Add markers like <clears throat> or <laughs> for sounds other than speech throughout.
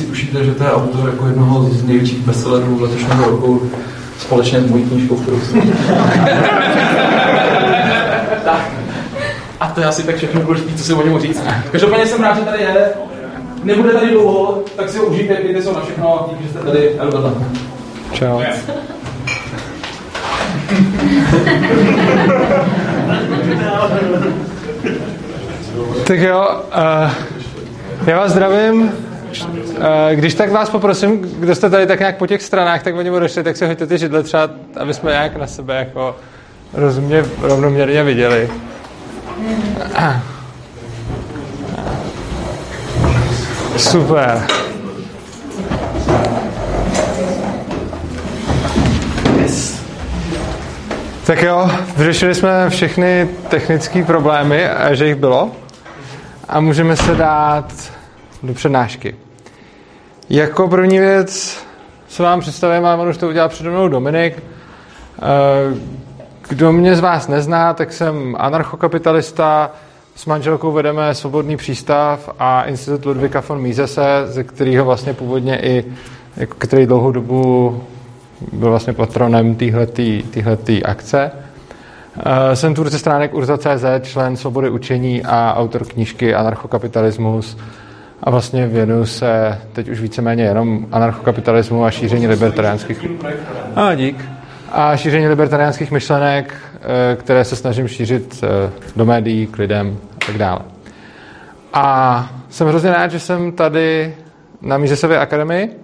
si ušíte, že to je autor jako jednoho z největších bestsellerů letošního roku společně s mojí knížkou, kterou jsem... <laughs> tak. A to je asi tak všechno důležité, co si o němu říct. Každopádně jsem rád, že tady je. Nebude tady dlouho, tak si ho užijte, pějte se na všechno díky, že jste tady. Elbata. Čau. tak jo, uh, já vás zdravím. Uh, když tak vás poprosím, kdo jste tady tak nějak po těch stranách, tak oni odešli, tak si hoďte ty židle třeba, aby jsme nějak na sebe jako rozumně, rovnoměrně viděli. Super. Tak jo, vyřešili jsme všechny technické problémy, a že jich bylo. A můžeme se dát do přednášky. Jako první věc se vám představím, a on už to udělal přede mnou Dominik. Eh, kdo mě z vás nezná, tak jsem anarchokapitalista, s manželkou vedeme Svobodný přístav a Institut Ludvika von Misese, ze kterého vlastně původně i, jako který dlouhou dobu byl vlastně patronem téhleté akce. Eh, jsem tvůrce stránek Urza.cz, člen Svobody učení a autor knížky Anarchokapitalismus a vlastně věnuju se teď už víceméně jenom anarchokapitalismu a šíření libertariánských... A dík. A šíření libertariánských myšlenek, eh, které se snažím šířit eh, do médií, k lidem a tak dále. A jsem hrozně rád, že jsem tady na Mízesově akademii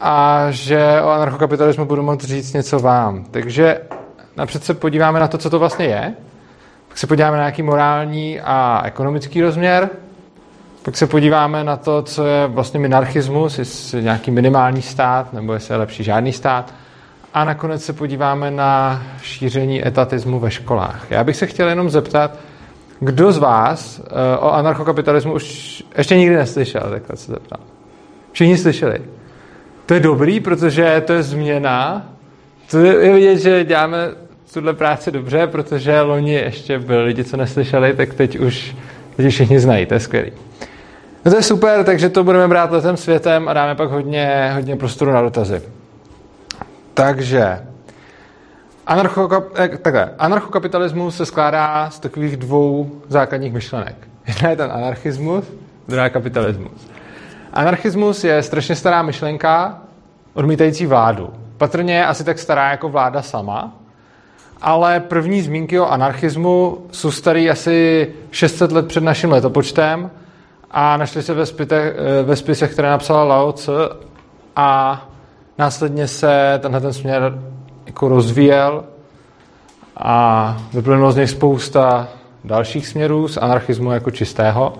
a že o anarchokapitalismu budu moct říct něco vám. Takže napřed se podíváme na to, co to vlastně je, pak se podíváme na nějaký morální a ekonomický rozměr, pak se podíváme na to, co je vlastně minarchismus, jestli nějaký minimální stát, nebo jestli je lepší žádný stát. A nakonec se podíváme na šíření etatismu ve školách. Já bych se chtěl jenom zeptat, kdo z vás uh, o anarchokapitalismu už ještě nikdy neslyšel, takhle se zeptám. Všichni slyšeli. To je dobrý, protože to je změna. To je vidět, že děláme tuhle práci dobře, protože loni ještě byli lidi, co neslyšeli, tak teď už, už všichni znají, to je skvělý. No to je super, takže to budeme brát letem světem a dáme pak hodně, hodně prostoru na dotazy. Takže eh, takhle, anarchokapitalismus se skládá z takových dvou základních myšlenek. Jedna je ten anarchismus, druhá je kapitalismus. Anarchismus je strašně stará myšlenka odmítající vládu. Patrně je asi tak stará jako vláda sama, ale první zmínky o anarchismu jsou starý asi 600 let před naším letopočtem a našli se ve, spitech, ve spisech, které napsala Lao Tse a následně se tenhle ten směr jako rozvíjel a vyplynulo z něj spousta dalších směrů z anarchismu jako čistého.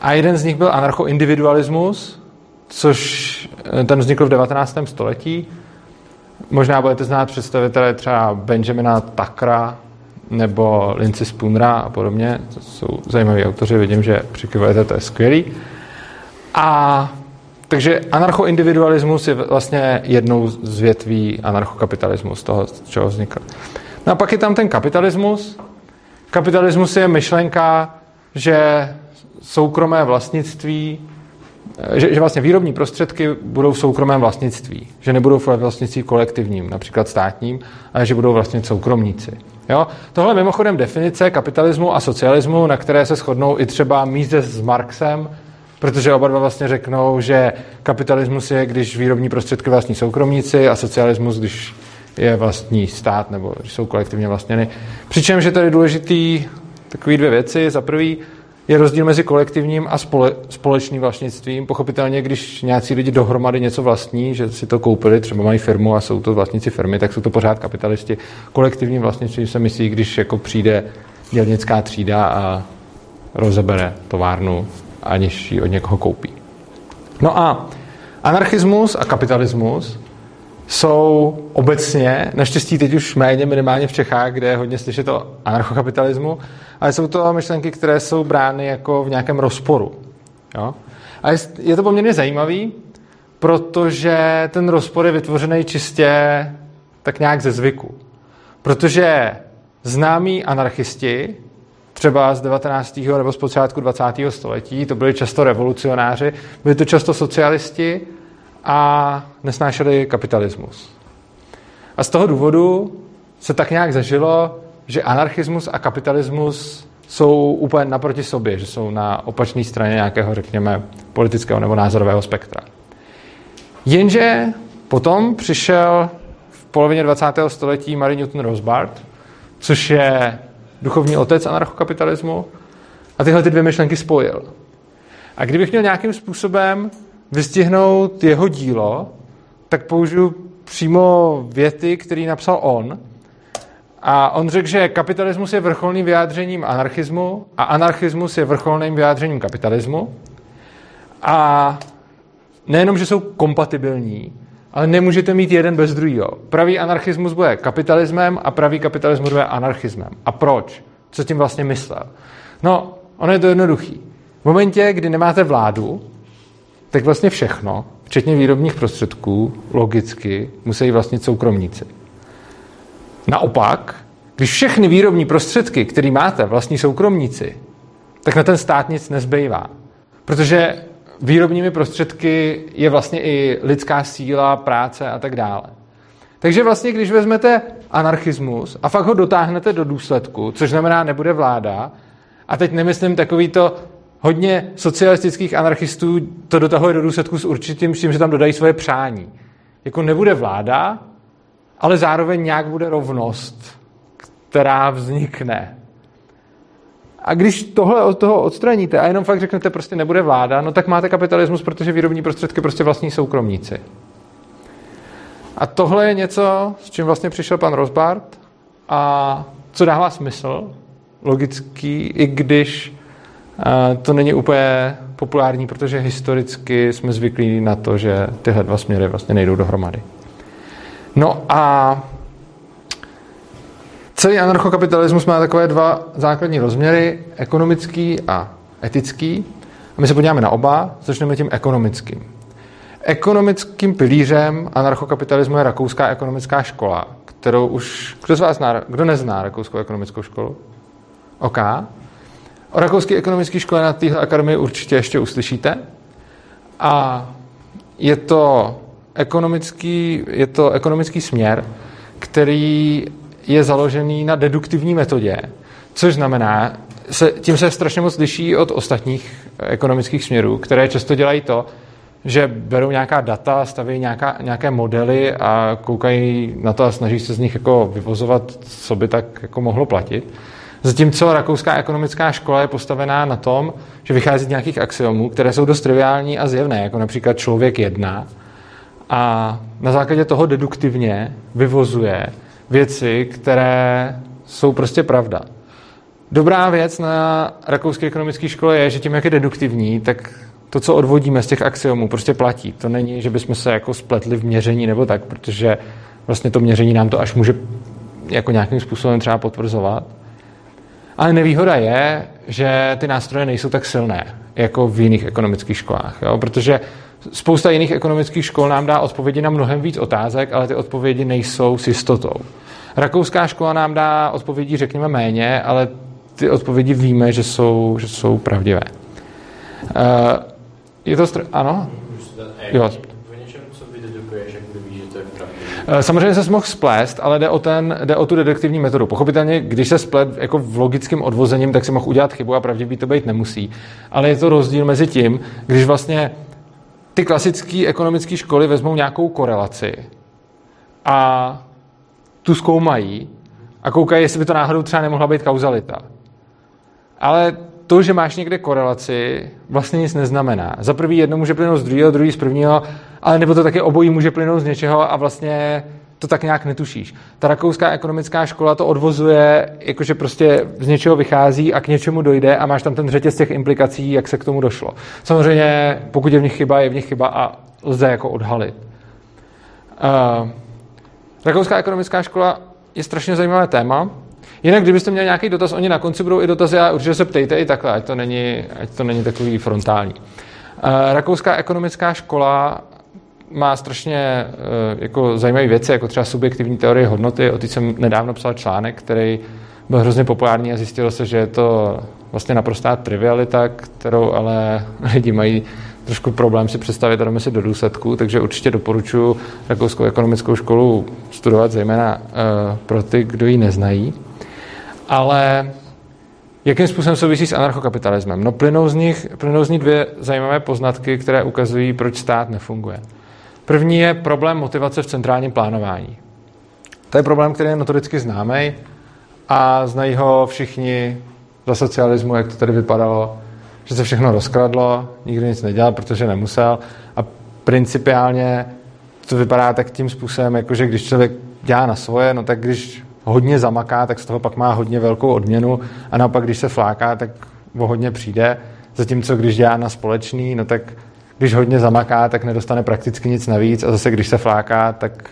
A jeden z nich byl anarchoindividualismus, což eh, ten vznikl v 19. století. Možná budete znát představitele třeba Benjamina Takra nebo Lindsay Spoonera a podobně. To jsou zajímaví autoři, vidím, že přikivujete, to je skvělý. A takže anarchoindividualismus je vlastně jednou z větví anarchokapitalismu, z toho, z čeho vznikl. No a pak je tam ten kapitalismus. Kapitalismus je myšlenka, že soukromé vlastnictví, že, že vlastně výrobní prostředky budou v soukromém vlastnictví, že nebudou v vlastnictví kolektivním, například státním, ale že budou vlastně soukromníci. Jo? Tohle je mimochodem definice kapitalismu a socialismu, na které se shodnou i třeba Mises s Marxem, protože oba dva vlastně řeknou, že kapitalismus je, když výrobní prostředky vlastní soukromníci a socialismus, když je vlastní stát nebo jsou kolektivně vlastněny. Přičemž je tady důležitý takové dvě věci. Za prvý, je rozdíl mezi kolektivním a spole, společným vlastnictvím. Pochopitelně, když nějací lidi dohromady něco vlastní, že si to koupili, třeba mají firmu a jsou to vlastníci firmy, tak jsou to pořád kapitalisti. Kolektivním vlastnictvím se myslí, když jako přijde dělnická třída a rozebere továrnu, aniž ji od někoho koupí. No a anarchismus a kapitalismus jsou obecně, naštěstí teď už méně minimálně v Čechách, kde je hodně slyšet o anarchokapitalismu, ale jsou to myšlenky, které jsou brány jako v nějakém rozporu. Jo? A je to poměrně zajímavý, protože ten rozpor je vytvořený čistě tak nějak ze zvyku. Protože známí anarchisti třeba z 19. nebo z počátku 20. století. To byli často revolucionáři, byli to často socialisti a nesnášeli kapitalismus. A z toho důvodu se tak nějak zažilo, že anarchismus a kapitalismus jsou úplně naproti sobě, že jsou na opačné straně nějakého, řekněme, politického nebo názorového spektra. Jenže potom přišel v polovině 20. století Mary Newton Rothbard, což je duchovní otec anarchokapitalismu, a tyhle ty dvě myšlenky spojil. A kdybych měl nějakým způsobem vystihnout jeho dílo, tak použiju přímo věty, které napsal on. A on řekl, že kapitalismus je vrcholným vyjádřením anarchismu a anarchismus je vrcholným vyjádřením kapitalismu. A nejenom, že jsou kompatibilní, ale nemůžete mít jeden bez druhého. Pravý anarchismus bude kapitalismem a pravý kapitalismus bude anarchismem. A proč? Co tím vlastně myslel? No, ono je to jednoduchý. V momentě, kdy nemáte vládu, tak vlastně všechno, včetně výrobních prostředků, logicky musí vlastnit soukromníci. Naopak, když všechny výrobní prostředky, které máte, vlastní soukromníci, tak na ten stát nic nezbývá. Protože výrobními prostředky je vlastně i lidská síla, práce a tak dále. Takže vlastně, když vezmete anarchismus a fakt ho dotáhnete do důsledku, což znamená, nebude vláda, a teď nemyslím takový to hodně socialistických anarchistů to dotahuje do důsledku s určitým, s tím, že tam dodají svoje přání. Jako nebude vláda, ale zároveň nějak bude rovnost, která vznikne. A když tohle od toho odstraníte a jenom fakt řeknete, prostě nebude vláda, no tak máte kapitalismus, protože výrobní prostředky prostě vlastní soukromníci. A tohle je něco, s čím vlastně přišel pan Rosbart a co dává smysl, logický, i když to není úplně populární, protože historicky jsme zvyklí na to, že tyhle dva směry vlastně nejdou dohromady. No a Celý anarchokapitalismus má takové dva základní rozměry, ekonomický a etický. A my se podíváme na oba, začneme tím ekonomickým. Ekonomickým pilířem anarchokapitalismu je rakouská ekonomická škola, kterou už... Kdo z vás zná, kdo nezná rakouskou ekonomickou školu? OK. O rakouské ekonomické škole na téhle akademii určitě ještě uslyšíte. A je to ekonomický, je to ekonomický směr, který je založený na deduktivní metodě, což znamená, se, tím se strašně moc liší od ostatních ekonomických směrů, které často dělají to, že berou nějaká data, staví nějaká, nějaké modely a koukají na to a snaží se z nich jako vyvozovat, co by tak jako mohlo platit. Zatímco rakouská ekonomická škola je postavená na tom, že vychází z nějakých axiomů, které jsou dost triviální a zjevné, jako například člověk jedna. A na základě toho deduktivně vyvozuje věci, které jsou prostě pravda. Dobrá věc na rakouské ekonomické škole je, že tím, jak je deduktivní, tak to, co odvodíme z těch axiomů, prostě platí. To není, že bychom se jako spletli v měření nebo tak, protože vlastně to měření nám to až může jako nějakým způsobem třeba potvrzovat. Ale nevýhoda je, že ty nástroje nejsou tak silné, jako v jiných ekonomických školách. Jo? Protože spousta jiných ekonomických škol nám dá odpovědi na mnohem víc otázek, ale ty odpovědi nejsou s jistotou. Rakouská škola nám dá odpovědi, řekněme, méně, ale ty odpovědi víme, že jsou, že jsou pravdivé. Uh, je to... Str- ano? Jo. Eh, samozřejmě se mohl splést, ale jde o, ten, jde o tu deduktivní metodu. Pochopitelně, když se splet jako v logickém odvozením, tak si mohl udělat chybu a pravděpodobně to být nemusí. Ale je to rozdíl mezi tím, když vlastně ty klasické ekonomické školy vezmou nějakou korelaci a tu zkoumají a koukají, jestli by to náhodou třeba nemohla být kauzalita. Ale to, že máš někde korelaci, vlastně nic neznamená. Za prvý jedno může plynout z druhého, druhý z prvního, ale nebo to také obojí může plynout z něčeho a vlastně to tak nějak netušíš. Ta rakouská ekonomická škola to odvozuje, jakože prostě z něčeho vychází a k něčemu dojde a máš tam ten řetěz těch implikací, jak se k tomu došlo. Samozřejmě, pokud je v nich chyba, je v nich chyba a lze jako odhalit. Uh, rakouská ekonomická škola je strašně zajímavé téma. Jinak, kdybyste měli nějaký dotaz, oni na konci budou i dotazy a určitě se ptejte i takhle, ať to není, ať to není takový frontální. Uh, rakouská ekonomická škola má strašně uh, jako zajímavé věci, jako třeba subjektivní teorie hodnoty. O teď jsem nedávno psal článek, který byl hrozně populární a zjistilo se, že je to vlastně naprostá trivialita, kterou ale <laughs> lidi mají trošku problém si představit a jdeme si do důsledku, takže určitě doporučuji Rakouskou ekonomickou školu studovat, zejména uh, pro ty, kdo ji neznají. Ale jakým způsobem souvisí s anarchokapitalismem? No plynou z, nich, plynou z nich dvě zajímavé poznatky, které ukazují, proč stát nefunguje. První je problém motivace v centrálním plánování. To je problém, který je notoricky známý a znají ho všichni za socialismu, jak to tady vypadalo, že se všechno rozkradlo, nikdo nic nedělal, protože nemusel a principiálně to vypadá tak tím způsobem, jako že když člověk dělá na svoje, no tak když hodně zamaká, tak z toho pak má hodně velkou odměnu a naopak, když se fláká, tak o hodně přijde. Zatímco když dělá na společný, no tak když hodně zamaká, tak nedostane prakticky nic navíc a zase když se fláká, tak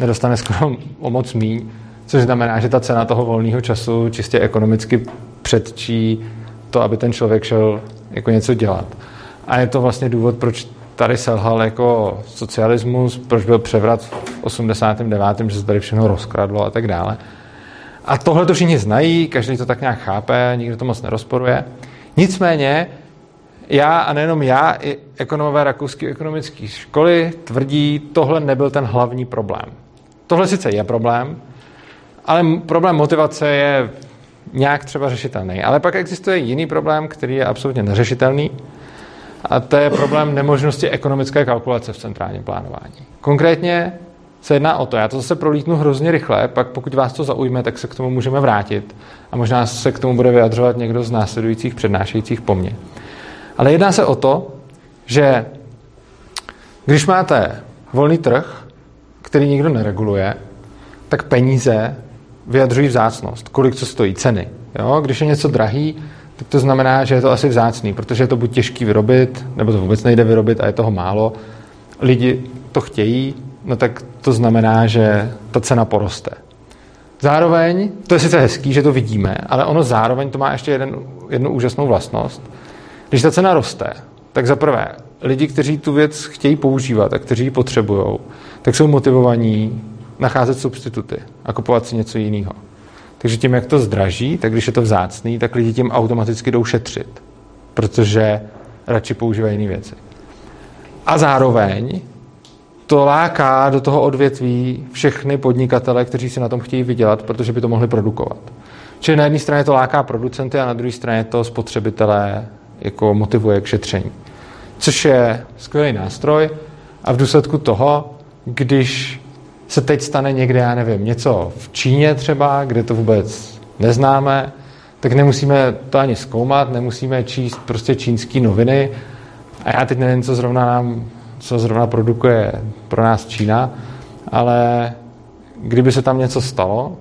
nedostane skoro o moc míň, což znamená, že ta cena toho volného času čistě ekonomicky předčí to, aby ten člověk šel jako něco dělat. A je to vlastně důvod, proč tady selhal jako socialismus, proč byl převrat v 89., že se tady všechno rozkradlo a tak dále. A tohle to všichni znají, každý to tak nějak chápe, nikdo to moc nerozporuje. Nicméně já a nejenom já, i ekonomové rakouské ekonomické školy tvrdí, tohle nebyl ten hlavní problém. Tohle sice je problém, ale problém motivace je nějak třeba řešitelný. Ale pak existuje jiný problém, který je absolutně neřešitelný, a to je problém nemožnosti ekonomické kalkulace v centrálním plánování. Konkrétně se jedná o to, já to zase prolítnu hrozně rychle, pak pokud vás to zaujme, tak se k tomu můžeme vrátit a možná se k tomu bude vyjadřovat někdo z následujících přednášejících po mně. Ale jedná se o to, že když máte volný trh, který nikdo nereguluje, tak peníze vyjadřují vzácnost, kolik co stojí, ceny. Jo? Když je něco drahý, tak to znamená, že je to asi vzácný, protože je to buď těžký vyrobit, nebo to vůbec nejde vyrobit a je toho málo. Lidi to chtějí, no tak to znamená, že ta cena poroste. Zároveň, to je sice hezký, že to vidíme, ale ono zároveň to má ještě jeden, jednu úžasnou vlastnost. Když ta cena roste, tak za prvé, lidi, kteří tu věc chtějí používat a kteří ji potřebují, tak jsou motivovaní nacházet substituty a kupovat si něco jiného. Takže tím, jak to zdraží, tak když je to vzácný, tak lidi tím automaticky jdou šetřit, protože radši používají jiné věci. A zároveň to láká do toho odvětví všechny podnikatele, kteří si na tom chtějí vydělat, protože by to mohli produkovat. Čili na jedné straně to láká producenty a na druhé straně to spotřebitelé jako motivuje k šetření. Což je skvělý nástroj a v důsledku toho, když se teď stane někde, já nevím, něco v Číně třeba, kde to vůbec neznáme, tak nemusíme to ani zkoumat, nemusíme číst prostě čínské noviny. A já teď nevím, co zrovna nám, co zrovna produkuje pro nás Čína, ale kdyby se tam něco stalo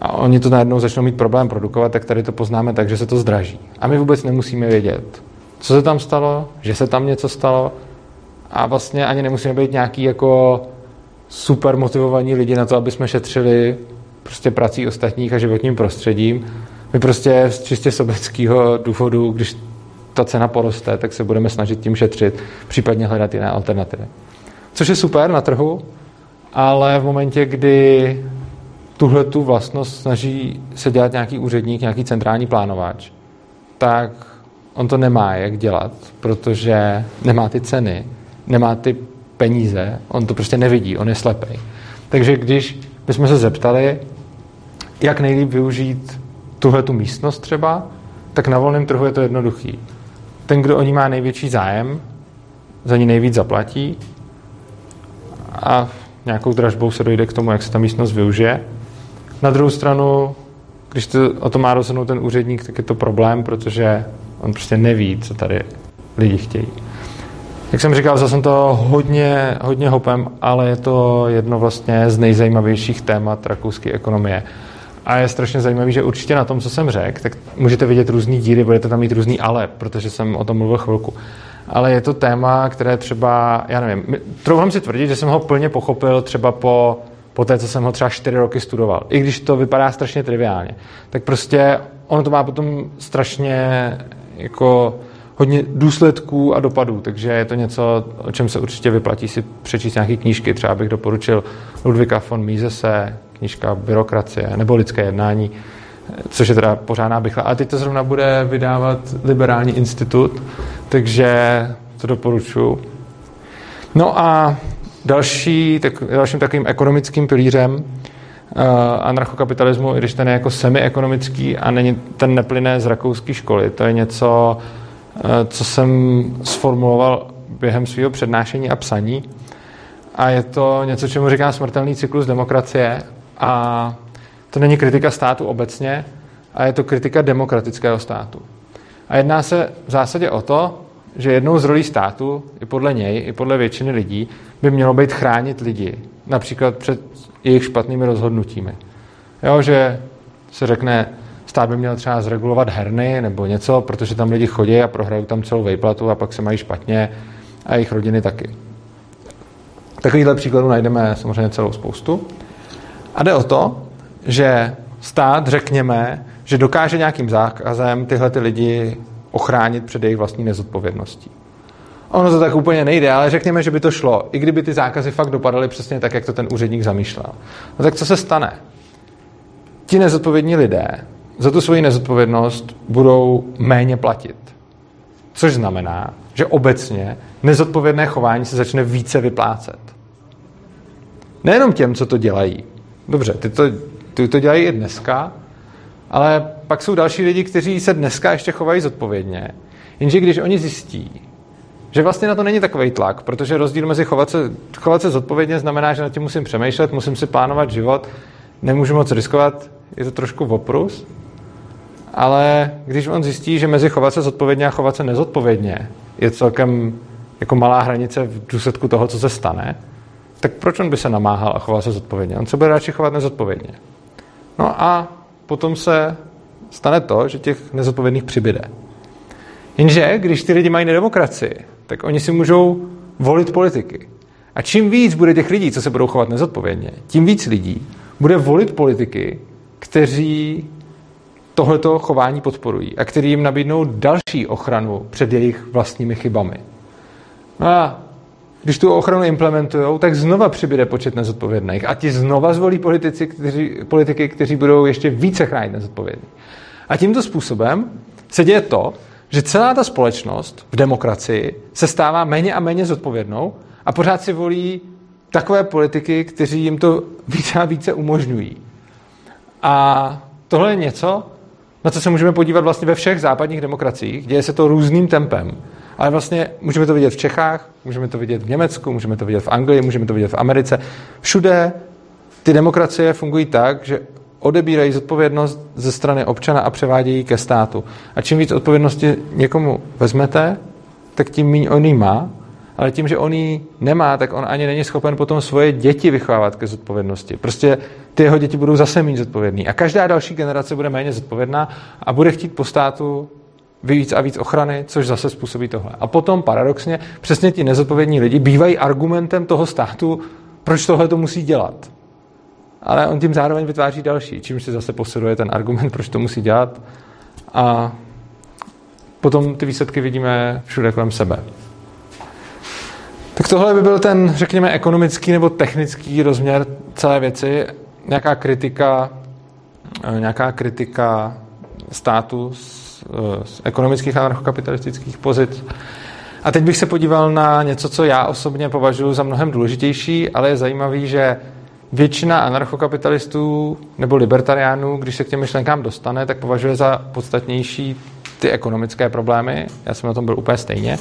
a oni to najednou začnou mít problém produkovat, tak tady to poznáme tak, že se to zdraží. A my vůbec nemusíme vědět, co se tam stalo, že se tam něco stalo a vlastně ani nemusíme být nějaký jako super motivovaní lidi na to, aby jsme šetřili prostě prací ostatních a životním prostředím. My prostě z čistě sobeckého důvodu, když ta cena poroste, tak se budeme snažit tím šetřit, případně hledat jiné alternativy. Což je super na trhu, ale v momentě, kdy tuhle tu vlastnost snaží se dělat nějaký úředník, nějaký centrální plánovač, tak on to nemá jak dělat, protože nemá ty ceny, nemá ty peníze, on to prostě nevidí, on je slepý. Takže když bychom se zeptali, jak nejlíp využít tuhle tu místnost třeba, tak na volném trhu je to jednoduchý. Ten, kdo o ní má největší zájem, za ní nejvíc zaplatí a nějakou dražbou se dojde k tomu, jak se ta místnost využije. Na druhou stranu, když to, o to má rozhodnout ten úředník, tak je to problém, protože on prostě neví, co tady lidi chtějí. Jak jsem říkal, vzal jsem to hodně, hodně hopem, ale je to jedno vlastně z nejzajímavějších témat rakouské ekonomie. A je strašně zajímavý, že určitě na tom, co jsem řekl, tak můžete vidět různý díly, budete tam mít různý ale, protože jsem o tom mluvil chvilku. Ale je to téma, které třeba, já nevím, troufám si tvrdit, že jsem ho plně pochopil třeba po, po té, co jsem ho třeba čtyři roky studoval. I když to vypadá strašně triviálně. Tak prostě ono to má potom strašně jako hodně důsledků a dopadů, takže je to něco, o čem se určitě vyplatí si přečíst nějaké knížky. Třeba bych doporučil Ludvika von Misese, knížka Byrokracie nebo Lidské jednání, což je teda pořádná bychla. A teď to zrovna bude vydávat Liberální institut, takže to doporučuji. No a další, tak, dalším takovým ekonomickým pilířem uh, anarchokapitalismu, i když ten je jako semi-ekonomický a není, ten neplyne z rakouské školy. To je něco, uh, co jsem sformuloval během svého přednášení a psaní. A je to něco, čemu říkám smrtelný cyklus demokracie. A to není kritika státu obecně, a je to kritika demokratického státu. A jedná se v zásadě o to, že jednou z rolí státu, i podle něj, i podle většiny lidí, by mělo být chránit lidi, například před jejich špatnými rozhodnutími. Jo, že se řekne, stát by měl třeba zregulovat herny nebo něco, protože tam lidi chodí a prohrají tam celou vejplatu a pak se mají špatně a jejich rodiny taky. Takovýchhle příkladů najdeme samozřejmě celou spoustu. A jde o to, že stát, řekněme, že dokáže nějakým zákazem tyhle ty lidi ochránit před jejich vlastní nezodpovědností. Ono to tak úplně nejde, ale řekněme, že by to šlo, i kdyby ty zákazy fakt dopadaly přesně tak, jak to ten úředník zamýšlel. No tak co se stane? Ti nezodpovědní lidé za tu svoji nezodpovědnost budou méně platit. Což znamená, že obecně nezodpovědné chování se začne více vyplácet. Nejenom těm, co to dělají. Dobře, ty to, ty to dělají i dneska, ale pak jsou další lidi, kteří se dneska ještě chovají zodpovědně. Jenže když oni zjistí, že vlastně na to není takový tlak, protože rozdíl mezi chovat se, chovat se zodpovědně znamená, že na tím musím přemýšlet, musím si plánovat život, nemůžu moc riskovat, je to trošku oprus, ale když on zjistí, že mezi chovat se zodpovědně a chovat se nezodpovědně je celkem jako malá hranice v důsledku toho, co se stane, tak proč on by se namáhal a choval se zodpovědně? On se bude radši chovat nezodpovědně. No a potom se stane to, že těch nezodpovědných přibyde. Jenže, když ty lidi mají nedemokracii, tak oni si můžou volit politiky. A čím víc bude těch lidí, co se budou chovat nezodpovědně, tím víc lidí bude volit politiky, kteří tohleto chování podporují a který jim nabídnou další ochranu před jejich vlastními chybami. No a když tu ochranu implementují, tak znova přibude počet nezodpovědných. A ti znova zvolí politici, kteří, politiky, kteří budou ještě více chránit nezodpovědní. A tímto způsobem se děje to, že celá ta společnost v demokracii se stává méně a méně zodpovědnou a pořád si volí takové politiky, kteří jim to <laughs> více a více umožňují. A tohle je něco, na co se můžeme podívat vlastně ve všech západních demokraciích. Děje se to různým tempem. Ale vlastně můžeme to vidět v Čechách, můžeme to vidět v Německu, můžeme to vidět v Anglii, můžeme to vidět v Americe. Všude ty demokracie fungují tak, že odebírají zodpovědnost ze strany občana a převádějí ke státu. A čím víc odpovědnosti někomu vezmete, tak tím méně on má, ale tím, že on ji nemá, tak on ani není schopen potom svoje děti vychovávat ke zodpovědnosti. Prostě ty jeho děti budou zase méně zodpovědný. A každá další generace bude méně zodpovědná a bude chtít po státu víc a víc ochrany, což zase způsobí tohle. A potom paradoxně přesně ti nezodpovědní lidi bývají argumentem toho státu, proč tohle to musí dělat. Ale on tím zároveň vytváří další, čímž si zase posiluje ten argument, proč to musí dělat. A potom ty výsledky vidíme všude kolem sebe. Tak tohle by byl ten, řekněme, ekonomický nebo technický rozměr celé věci. Nějaká kritika, eh, nějaká kritika státu z, eh, z ekonomických anarchokapitalistických pozic. A teď bych se podíval na něco, co já osobně považuji za mnohem důležitější, ale je zajímavý, že většina anarchokapitalistů nebo libertariánů, když se k těm myšlenkám dostane, tak považuje za podstatnější ty ekonomické problémy. Já jsem na tom byl úplně stejně.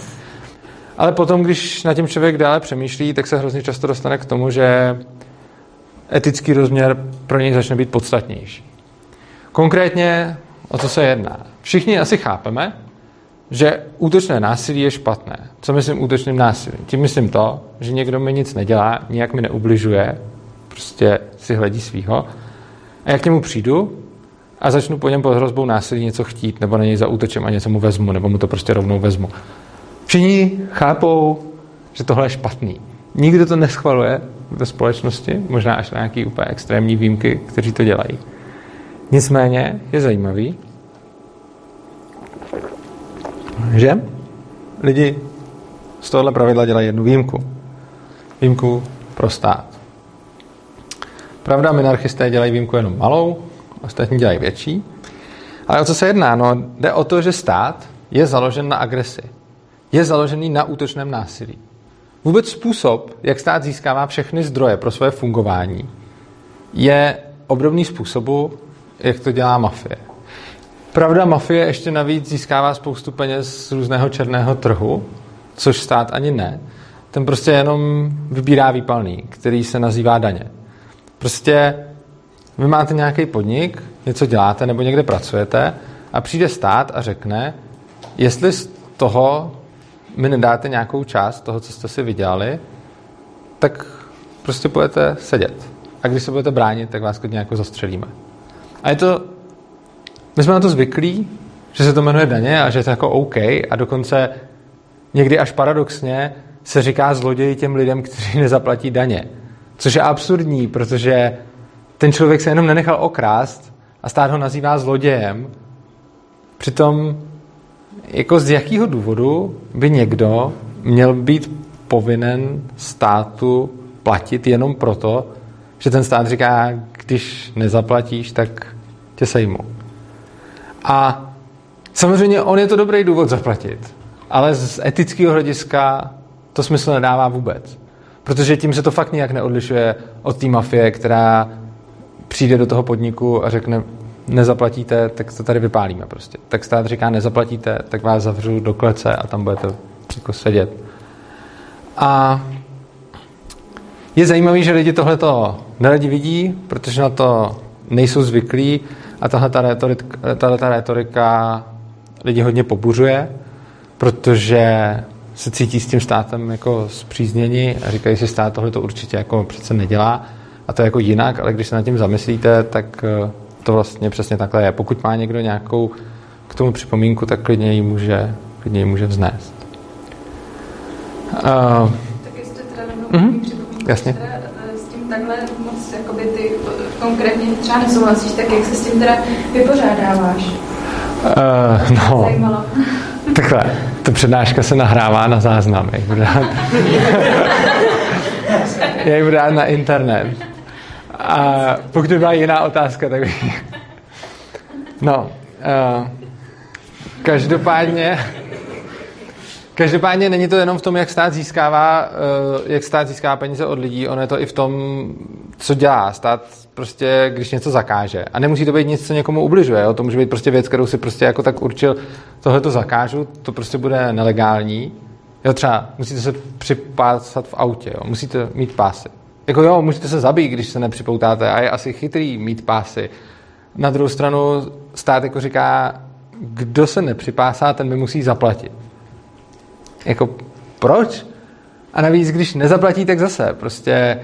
Ale potom, když na tím člověk dále přemýšlí, tak se hrozně často dostane k tomu, že etický rozměr pro něj začne být podstatnější. Konkrétně o co se jedná. Všichni asi chápeme, že útočné násilí je špatné. Co myslím útočným násilím? Tím myslím to, že někdo mi nic nedělá, nijak mi neubližuje, prostě si hledí svýho. A jak k němu přijdu a začnu po něm pod hrozbou násilí něco chtít, nebo na něj zaútočím a něco mu vezmu, nebo mu to prostě rovnou vezmu. Všichni chápou, že tohle je špatný. Nikdo to neschvaluje ve společnosti, možná až na nějaký úplně extrémní výjimky, kteří to dělají. Nicméně je zajímavý, že lidi z tohohle pravidla dělají jednu výjimku. Výjimku pro stát. Pravda, minarchisté dělají výjimku jenom malou, ostatní dělají větší. Ale o co se jedná? No, jde o to, že stát je založen na agresi. Je založený na útočném násilí. Vůbec způsob, jak stát získává všechny zdroje pro své fungování, je obdobný způsobu, jak to dělá mafie. Pravda, mafie ještě navíc získává spoustu peněz z různého černého trhu, což stát ani ne. Ten prostě jenom vybírá výpalný, který se nazývá daně. Prostě vy máte nějaký podnik, něco děláte nebo někde pracujete a přijde stát a řekne, jestli z toho mi nedáte nějakou část toho, co jste si vydělali, tak prostě budete sedět. A když se budete bránit, tak vás klidně jako zastřelíme. A je to, my jsme na to zvyklí, že se to jmenuje daně a že je to jako OK a dokonce někdy až paradoxně se říká zloději těm lidem, kteří nezaplatí daně. Což je absurdní, protože ten člověk se jenom nenechal okrást a stát ho nazývá zlodějem. Přitom jako z jakého důvodu by někdo měl být povinen státu platit jenom proto, že ten stát říká, když nezaplatíš, tak tě sejmu. A samozřejmě on je to dobrý důvod zaplatit, ale z etického hlediska to smysl nedává vůbec. Protože tím se to fakt nějak neodlišuje od té mafie, která přijde do toho podniku a řekne, nezaplatíte, tak to tady vypálíme prostě. Tak stát říká, nezaplatíte, tak vás zavřu do klece a tam budete jako sedět. A je zajímavé, že lidi tohleto neradi vidí, protože na to nejsou zvyklí a tahle ta retorika, tahle ta retorika lidi hodně pobuřuje, protože se cítí s tím státem jako zpřízněni a říkají si, stát tohle to určitě jako přece nedělá a to je jako jinak, ale když se nad tím zamyslíte, tak eh, to vlastně přesně takhle je. Pokud má někdo nějakou k tomu připomínku, tak klidně ji může, klidně ji může vznést. Uh, tak jestli teda uh-huh. připomínku, Jasně. Teda, eh, s tím takhle moc jakoby ty konkrétně třeba nesouhlasíš, tak jak se s tím teda vypořádáváš? Uh, no. Takhle, ta přednáška se nahrává na záznam. Jak budu dát, <laughs> jak budu dát na internet. A pokud by byla jiná otázka, tak bych... No, uh, každopádně... Každopádně není to jenom v tom, jak stát získává, jak stát získá peníze od lidí, ono je to i v tom, co dělá. Stát prostě, když něco zakáže. A nemusí to být nic, co někomu ubližuje. Jo? To může být prostě věc, kterou si prostě jako tak určil, tohle to zakážu, to prostě bude nelegální. Jo, třeba musíte se připásat v autě, jo? musíte mít pásy. Jako jo, můžete se zabít, když se nepřipoutáte a je asi chytrý mít pásy. Na druhou stranu stát jako říká, kdo se nepřipásá, ten mi musí zaplatit. Jako proč? A navíc, když nezaplatí, tak zase. Prostě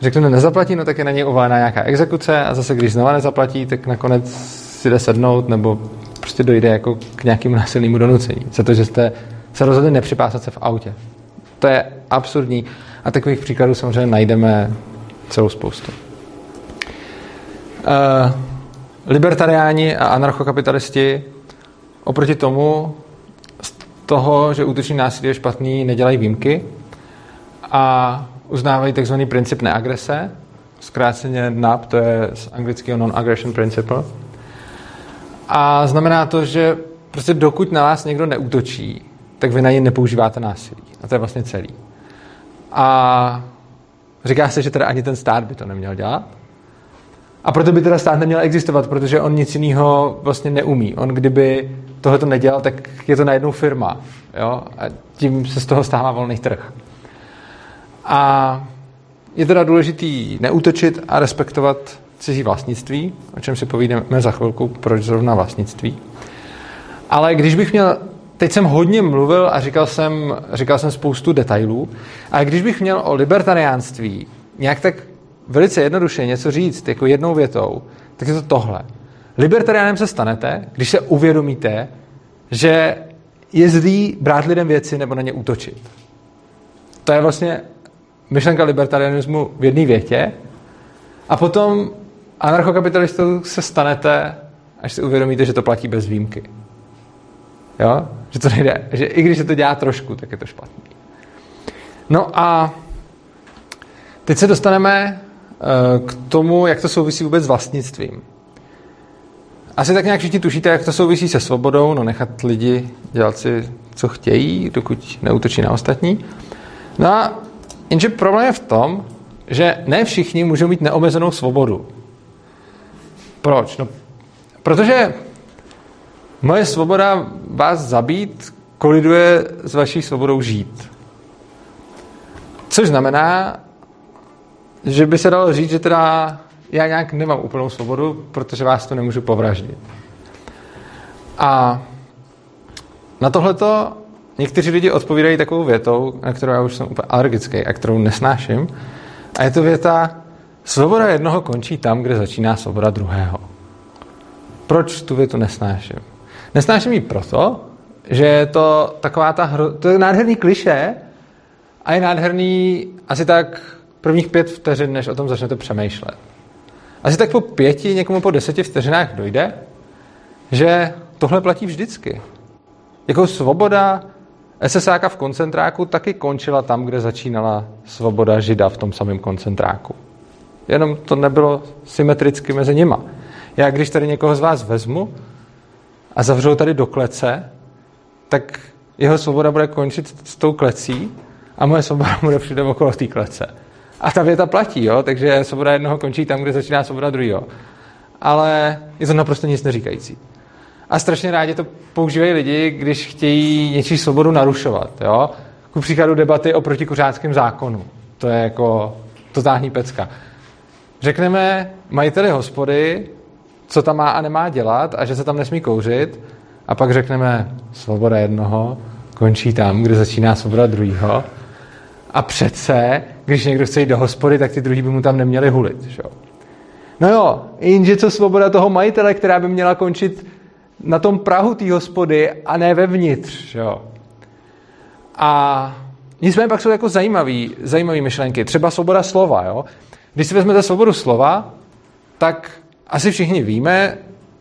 řeknu, nezaplatí, no tak je na něj uvalená nějaká exekuce a zase, když znova nezaplatí, tak nakonec si jde sednout nebo prostě dojde jako k nějakému násilnému donucení. Za to, že jste se rozhodli nepřipásat se v autě. To je absurdní. A takových příkladů samozřejmě najdeme celou spoustu. Uh, libertariáni a anarchokapitalisti oproti tomu z toho, že útočný násilí je špatný, nedělají výjimky a uznávají tzv. princip neagrese, zkráceně NAP, to je z anglického Non-Aggression Principle. A znamená to, že prostě dokud na vás někdo neútočí, tak vy na něj nepoužíváte násilí. A to je vlastně celý. A říká se, že teda ani ten stát by to neměl dělat. A proto by teda stát neměl existovat, protože on nic jiného vlastně neumí. On kdyby tohle to nedělal, tak je to najednou firma. Jo? A tím se z toho stává volný trh. A je teda důležitý neútočit a respektovat cizí vlastnictví, o čem si povídáme za chvilku, proč zrovna vlastnictví. Ale když bych měl, teď jsem hodně mluvil a říkal jsem, říkal jsem spoustu detailů, ale když bych měl o libertariánství nějak tak velice jednoduše něco říct, jako jednou větou, tak je to tohle. Libertariánem se stanete, když se uvědomíte, že je zlý brát lidem věci nebo na ně útočit. To je vlastně myšlenka libertarianismu v jedné větě a potom anarchokapitalistou se stanete, až si uvědomíte, že to platí bez výjimky. Jo? Že to nejde. Že i když se to dělá trošku, tak je to špatný. No a teď se dostaneme k tomu, jak to souvisí vůbec s vlastnictvím. asi tak nějak všichni tušíte, jak to souvisí se svobodou, no nechat lidi dělat si, co chtějí, dokud neutočí na ostatní. No a jenže problém je v tom, že ne všichni můžou mít neomezenou svobodu. Proč? No, protože moje svoboda vás zabít koliduje s vaší svobodou žít. Což znamená, že by se dalo říct, že teda já nějak nemám úplnou svobodu, protože vás to nemůžu povraždit. A na tohleto někteří lidi odpovídají takovou větou, na kterou já už jsem úplně alergický a kterou nesnáším. A je to věta, svoboda jednoho končí tam, kde začíná svoboda druhého. Proč tu větu nesnáším? Nesnáším ji proto, že je to taková ta hro... to je nádherný kliše a je nádherný asi tak prvních pět vteřin, než o tom začnete přemýšlet. Asi tak po pěti, někomu po deseti vteřinách dojde, že tohle platí vždycky. Jako svoboda SSáka v koncentráku taky končila tam, kde začínala svoboda žida v tom samém koncentráku. Jenom to nebylo symetricky mezi nima. Já když tady někoho z vás vezmu a zavřou tady do klece, tak jeho svoboda bude končit s tou klecí a moje svoboda bude všude okolo té klece. A ta věta platí, jo? takže svoboda jednoho končí tam, kde začíná svoboda druhého. Ale je to naprosto nic neříkající. A strašně rádi to používají lidi, když chtějí něčí svobodu narušovat. Jo? Ku příkladu debaty o protikuřáckém zákonu. To je jako totální pecka. Řekneme majiteli hospody, co tam má a nemá dělat a že se tam nesmí kouřit a pak řekneme svoboda jednoho končí tam, kde začíná svoboda druhého. A přece, když někdo chce jít do hospody, tak ty druhý by mu tam neměli hulit. Že? No jo, jenže co svoboda toho majitele, která by měla končit na tom Prahu té hospody a ne vevnitř. Jo. A nicméně pak jsou jako zajímavý, zajímavý myšlenky. Třeba svoboda slova. Jo. Když si vezmete svobodu slova, tak asi všichni víme,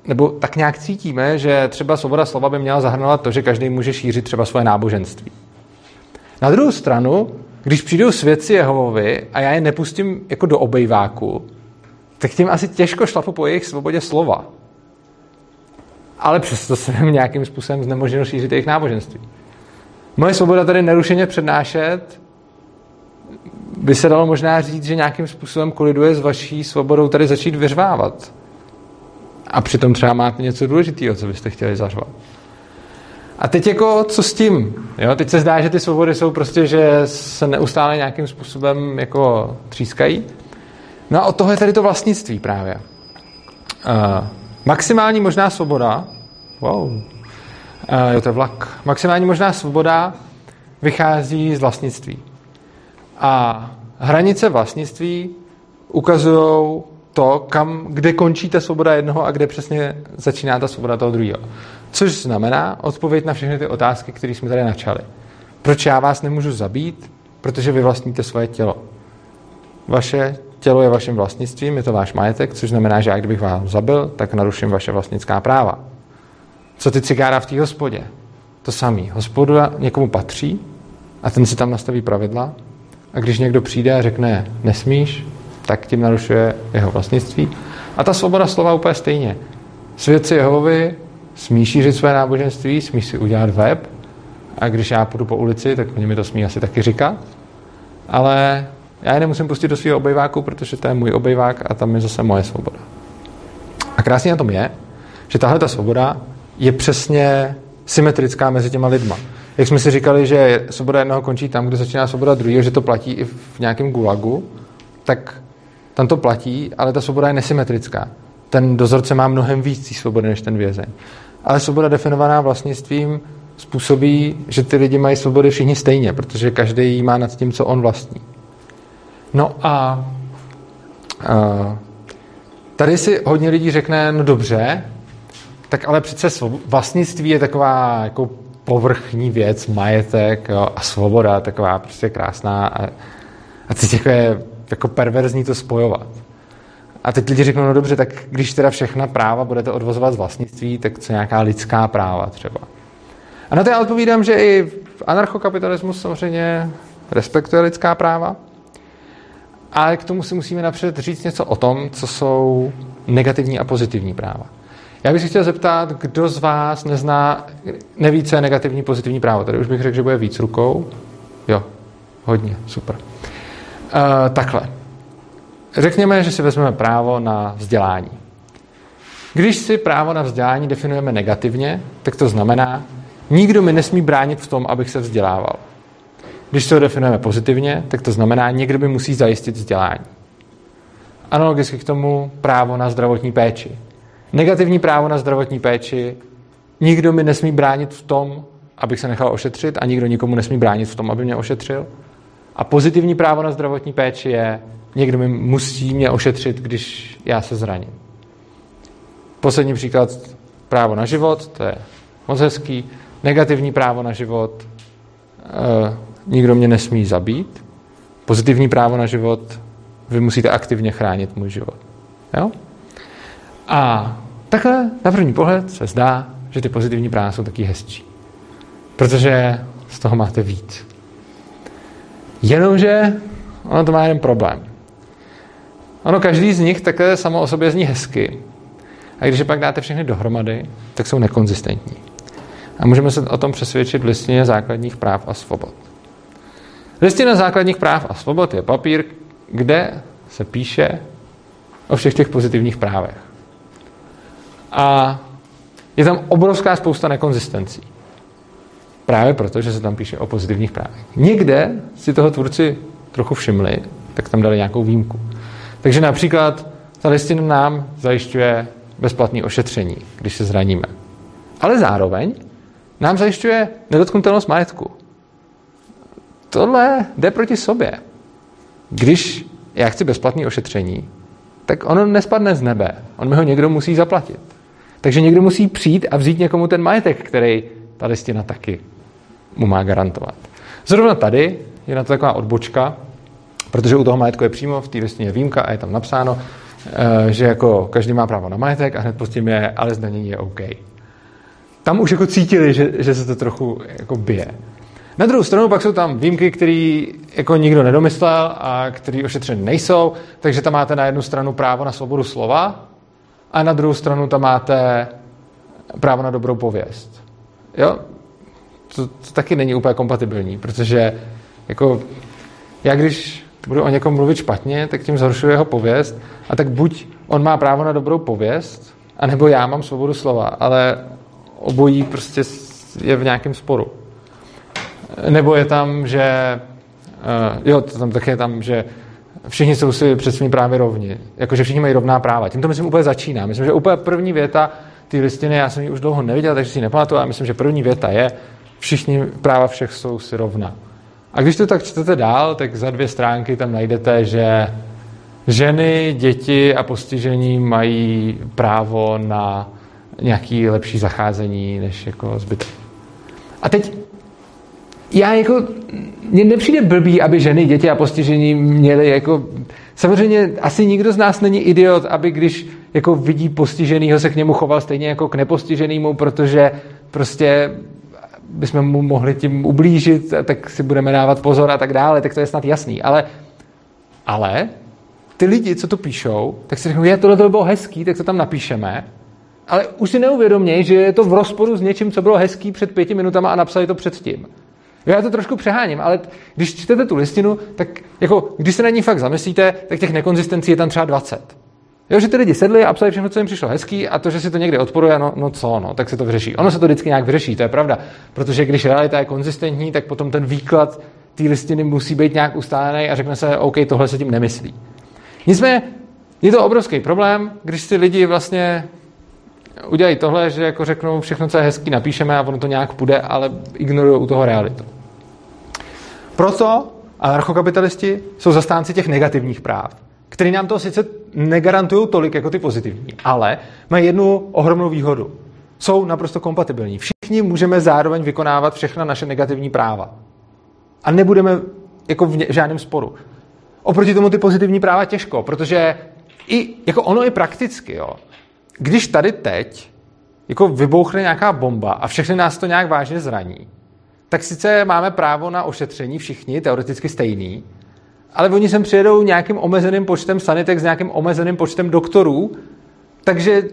nebo tak nějak cítíme, že třeba svoboda slova by měla zahrnovat to, že každý může šířit třeba svoje náboženství. Na druhou stranu, když přijdou svědci Jehovovi a já je nepustím jako do obejváku, tak tím asi těžko šlapu po jejich svobodě slova ale přesto se jim <laughs> nějakým způsobem znemožnilo šířit jejich náboženství. Moje svoboda tady nerušeně přednášet by se dalo možná říct, že nějakým způsobem koliduje s vaší svobodou tady začít vyřvávat. A přitom třeba máte něco důležitého, co byste chtěli zařvat. A teď jako, co s tím? Jo, teď se zdá, že ty svobody jsou prostě, že se neustále nějakým způsobem jako třískají. No a od toho je tady to vlastnictví právě. Uh, Maximální možná svoboda, wow, uh, jo, to je vlak. Maximální možná svoboda vychází z vlastnictví. A hranice vlastnictví ukazují to, kam, kde končí ta svoboda jednoho a kde přesně začíná ta svoboda toho druhého. Což znamená odpověď na všechny ty otázky, které jsme tady načali. Proč já vás nemůžu zabít? Protože vy vlastníte svoje tělo. Vaše Tělo je vaším vlastnictvím, je to váš majetek, což znamená, že já kdybych vám zabil, tak naruším vaše vlastnická práva. Co ty cigára v té hospodě? To samý. Hospoda někomu patří a ten si tam nastaví pravidla a když někdo přijde a řekne nesmíš, tak tím narušuje jeho vlastnictví. A ta svoboda slova úplně stejně. Svědci Jehovovi smí šířit své náboženství, smí si udělat web a když já půjdu po ulici, tak oni mi to smí asi taky říkat. Ale já je nemusím pustit do svého obejváku, protože to je můj obejvák a tam je zase moje svoboda. A krásně na tom je, že tahle ta svoboda je přesně symetrická mezi těma lidma. Jak jsme si říkali, že svoboda jednoho končí tam, kde začíná svoboda druhého, že to platí i v nějakém gulagu, tak tam to platí, ale ta svoboda je nesymetrická. Ten dozorce má mnohem víc svobody než ten vězeň. Ale svoboda definovaná vlastnictvím způsobí, že ty lidi mají svobody všichni stejně, protože každý má nad tím, co on vlastní. No a, tady si hodně lidí řekne, no dobře, tak ale přece vlastnictví je taková jako povrchní věc, majetek jo, a svoboda taková prostě krásná a, a teď jako je jako perverzní to spojovat. A teď lidi řeknou, no dobře, tak když teda všechna práva budete odvozovat z vlastnictví, tak co nějaká lidská práva třeba. A na to já odpovídám, že i anarchokapitalismus samozřejmě respektuje lidská práva, ale k tomu si musíme napřed říct něco o tom, co jsou negativní a pozitivní práva. Já bych si chtěl zeptat, kdo z vás nezná, neví, co je negativní, pozitivní právo. Tady už bych řekl, že bude víc rukou. Jo, hodně, super. Uh, takhle. Řekněme, že si vezmeme právo na vzdělání. Když si právo na vzdělání definujeme negativně, tak to znamená, nikdo mi nesmí bránit v tom, abych se vzdělával. Když ho definujeme pozitivně, tak to znamená, někdo mi musí zajistit vzdělání. Analogicky k tomu právo na zdravotní péči. Negativní právo na zdravotní péči, nikdo mi nesmí bránit v tom, abych se nechal ošetřit a nikdo nikomu nesmí bránit v tom, aby mě ošetřil. A pozitivní právo na zdravotní péči je, někdo mi musí mě ošetřit, když já se zraním. Poslední příklad, právo na život, to je moc hezký. Negativní právo na život, e, nikdo mě nesmí zabít. Pozitivní právo na život, vy musíte aktivně chránit můj život. Jo? A takhle na první pohled se zdá, že ty pozitivní práva jsou taky hezčí. Protože z toho máte víc. Jenomže ono to má jeden problém. Ono každý z nich takhle samo o sobě zní hezky. A když je pak dáte všechny dohromady, tak jsou nekonzistentní. A můžeme se o tom přesvědčit v listině základních práv a svobod. Listina základních práv a svobod je papír, kde se píše o všech těch pozitivních právech. A je tam obrovská spousta nekonzistencí. Právě proto, že se tam píše o pozitivních právech. Někde si toho tvůrci trochu všimli, tak tam dali nějakou výjimku. Takže například ta listina nám zajišťuje bezplatné ošetření, když se zraníme. Ale zároveň nám zajišťuje nedotknutelnost majetku. Tohle jde proti sobě. Když já chci bezplatné ošetření, tak ono nespadne z nebe. On mi ho někdo musí zaplatit. Takže někdo musí přijít a vzít někomu ten majetek, který ta listina taky mu má garantovat. Zrovna tady je na to taková odbočka, protože u toho majetku je přímo v té listině výjimka a je tam napsáno, eh, že jako každý má právo na majetek a hned tím je, ale zdanění je OK. Tam už jako cítili, že, že se to trochu jako bije. Na druhou stranu pak jsou tam výjimky, které jako nikdo nedomyslel a které ošetřeny nejsou, takže tam máte na jednu stranu právo na svobodu slova a na druhou stranu tam máte právo na dobrou pověst. Jo? To, to taky není úplně kompatibilní, protože jako já když budu o někom mluvit špatně, tak tím zhoršuje jeho pověst a tak buď on má právo na dobrou pověst, anebo já mám svobodu slova, ale obojí prostě je v nějakém sporu. Nebo je tam, že uh, jo, to tam také je tam, že všichni jsou si před svými právy rovni. Jakože všichni mají rovná práva. Tím to myslím úplně začíná. Myslím, že úplně první věta ty listiny, já jsem ji už dlouho neviděl, takže si ji nepamatuju, ale myslím, že první věta je, všichni práva všech jsou si rovna. A když to tak čtete dál, tak za dvě stránky tam najdete, že ženy, děti a postižení mají právo na nějaký lepší zacházení než jako zbytek. A teď já jako, mně nepřijde blbý, aby ženy, děti a postižení měly jako, samozřejmě asi nikdo z nás není idiot, aby když jako vidí postiženýho, se k němu choval stejně jako k nepostiženému, protože prostě bychom mu mohli tím ublížit, tak si budeme dávat pozor a tak dále, tak to je snad jasný. Ale, ale ty lidi, co to píšou, tak si řeknou, je, tohle to bylo hezký, tak to tam napíšeme, ale už si neuvědoměj, že je to v rozporu s něčím, co bylo hezký před pěti minutama a napsali to předtím. Jo, já to trošku přeháním, ale když čtete tu listinu, tak jako, když se na ní fakt zamyslíte, tak těch nekonzistencí je tam třeba 20. Jo, že ty lidi sedli a psali všechno, co jim přišlo hezký a to, že si to někde odporuje, no, no co, no, tak se to vyřeší. Ono se to vždycky nějak vyřeší, to je pravda. Protože když realita je konzistentní, tak potom ten výklad té listiny musí být nějak ustálený a řekne se, OK, tohle se tím nemyslí. Nicméně je to obrovský problém, když si lidi vlastně udělají tohle, že jako řeknou všechno, co je hezký, napíšeme a ono to nějak půjde, ale ignorují u toho realitu. Proto anarchokapitalisti jsou zastánci těch negativních práv, který nám to sice negarantují tolik jako ty pozitivní, ale mají jednu ohromnou výhodu. Jsou naprosto kompatibilní. Všichni můžeme zároveň vykonávat všechna naše negativní práva. A nebudeme jako v žádném sporu. Oproti tomu ty pozitivní práva těžko, protože i jako ono je prakticky, jo. Když tady teď jako vybouchne nějaká bomba a všechny nás to nějak vážně zraní, tak sice máme právo na ošetření všichni, teoreticky stejný, ale oni sem přijedou nějakým omezeným počtem sanitek s nějakým omezeným počtem doktorů, takže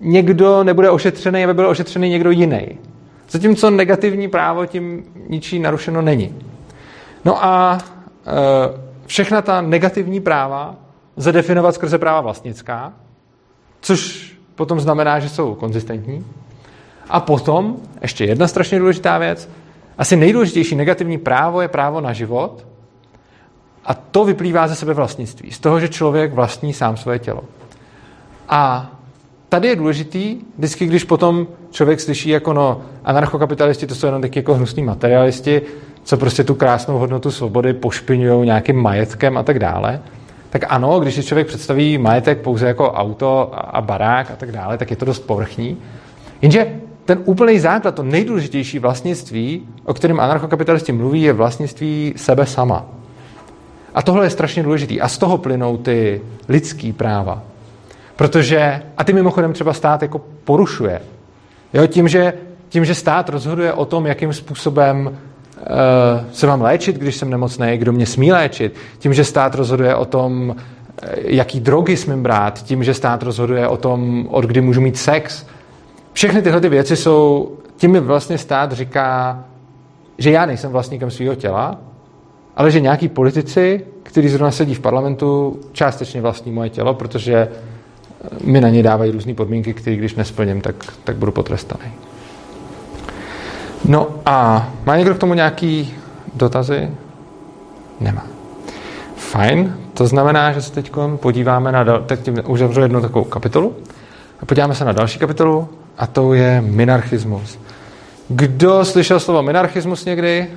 někdo nebude ošetřený, aby byl ošetřený někdo jiný. Zatímco negativní právo tím ničí narušeno není. No a e, všechna ta negativní práva zadefinovat skrze práva vlastnická, což potom znamená, že jsou konzistentní. A potom, ještě jedna strašně důležitá věc, asi nejdůležitější negativní právo je právo na život a to vyplývá ze sebe vlastnictví, z toho, že člověk vlastní sám své tělo. A tady je důležitý, vždycky, když potom člověk slyší jako no, anarchokapitalisti, to jsou jenom taky jako hnusní materialisti, co prostě tu krásnou hodnotu svobody pošpinují nějakým majetkem a tak dále, tak ano, když si člověk představí majetek pouze jako auto a barák a tak dále, tak je to dost povrchní. Jenže ten úplný základ, to nejdůležitější vlastnictví, o kterém anarchokapitalisti mluví, je vlastnictví sebe sama. A tohle je strašně důležitý. A z toho plynou ty lidský práva. Protože, a ty mimochodem třeba stát jako porušuje. Jo, tím, že, tím, že stát rozhoduje o tom, jakým způsobem uh, se mám léčit, když jsem nemocný, kdo mě smí léčit, tím, že stát rozhoduje o tom, eh, jaký drogy smím brát, tím, že stát rozhoduje o tom, od kdy můžu mít sex. Všechny tyhle ty věci jsou, tím mi vlastně stát říká, že já nejsem vlastníkem svého těla, ale že nějaký politici, kteří zrovna sedí v parlamentu, částečně vlastní moje tělo, protože mi na ně dávají různé podmínky, které když nesplním, tak, tak budu potrestaný. No a má někdo k tomu nějaký dotazy? Nemá. Fajn, to znamená, že se teď podíváme na, tak tím uzavřu jednu takovou kapitolu a podíváme se na další kapitolu a to je minarchismus. Kdo slyšel slovo minarchismus někdy?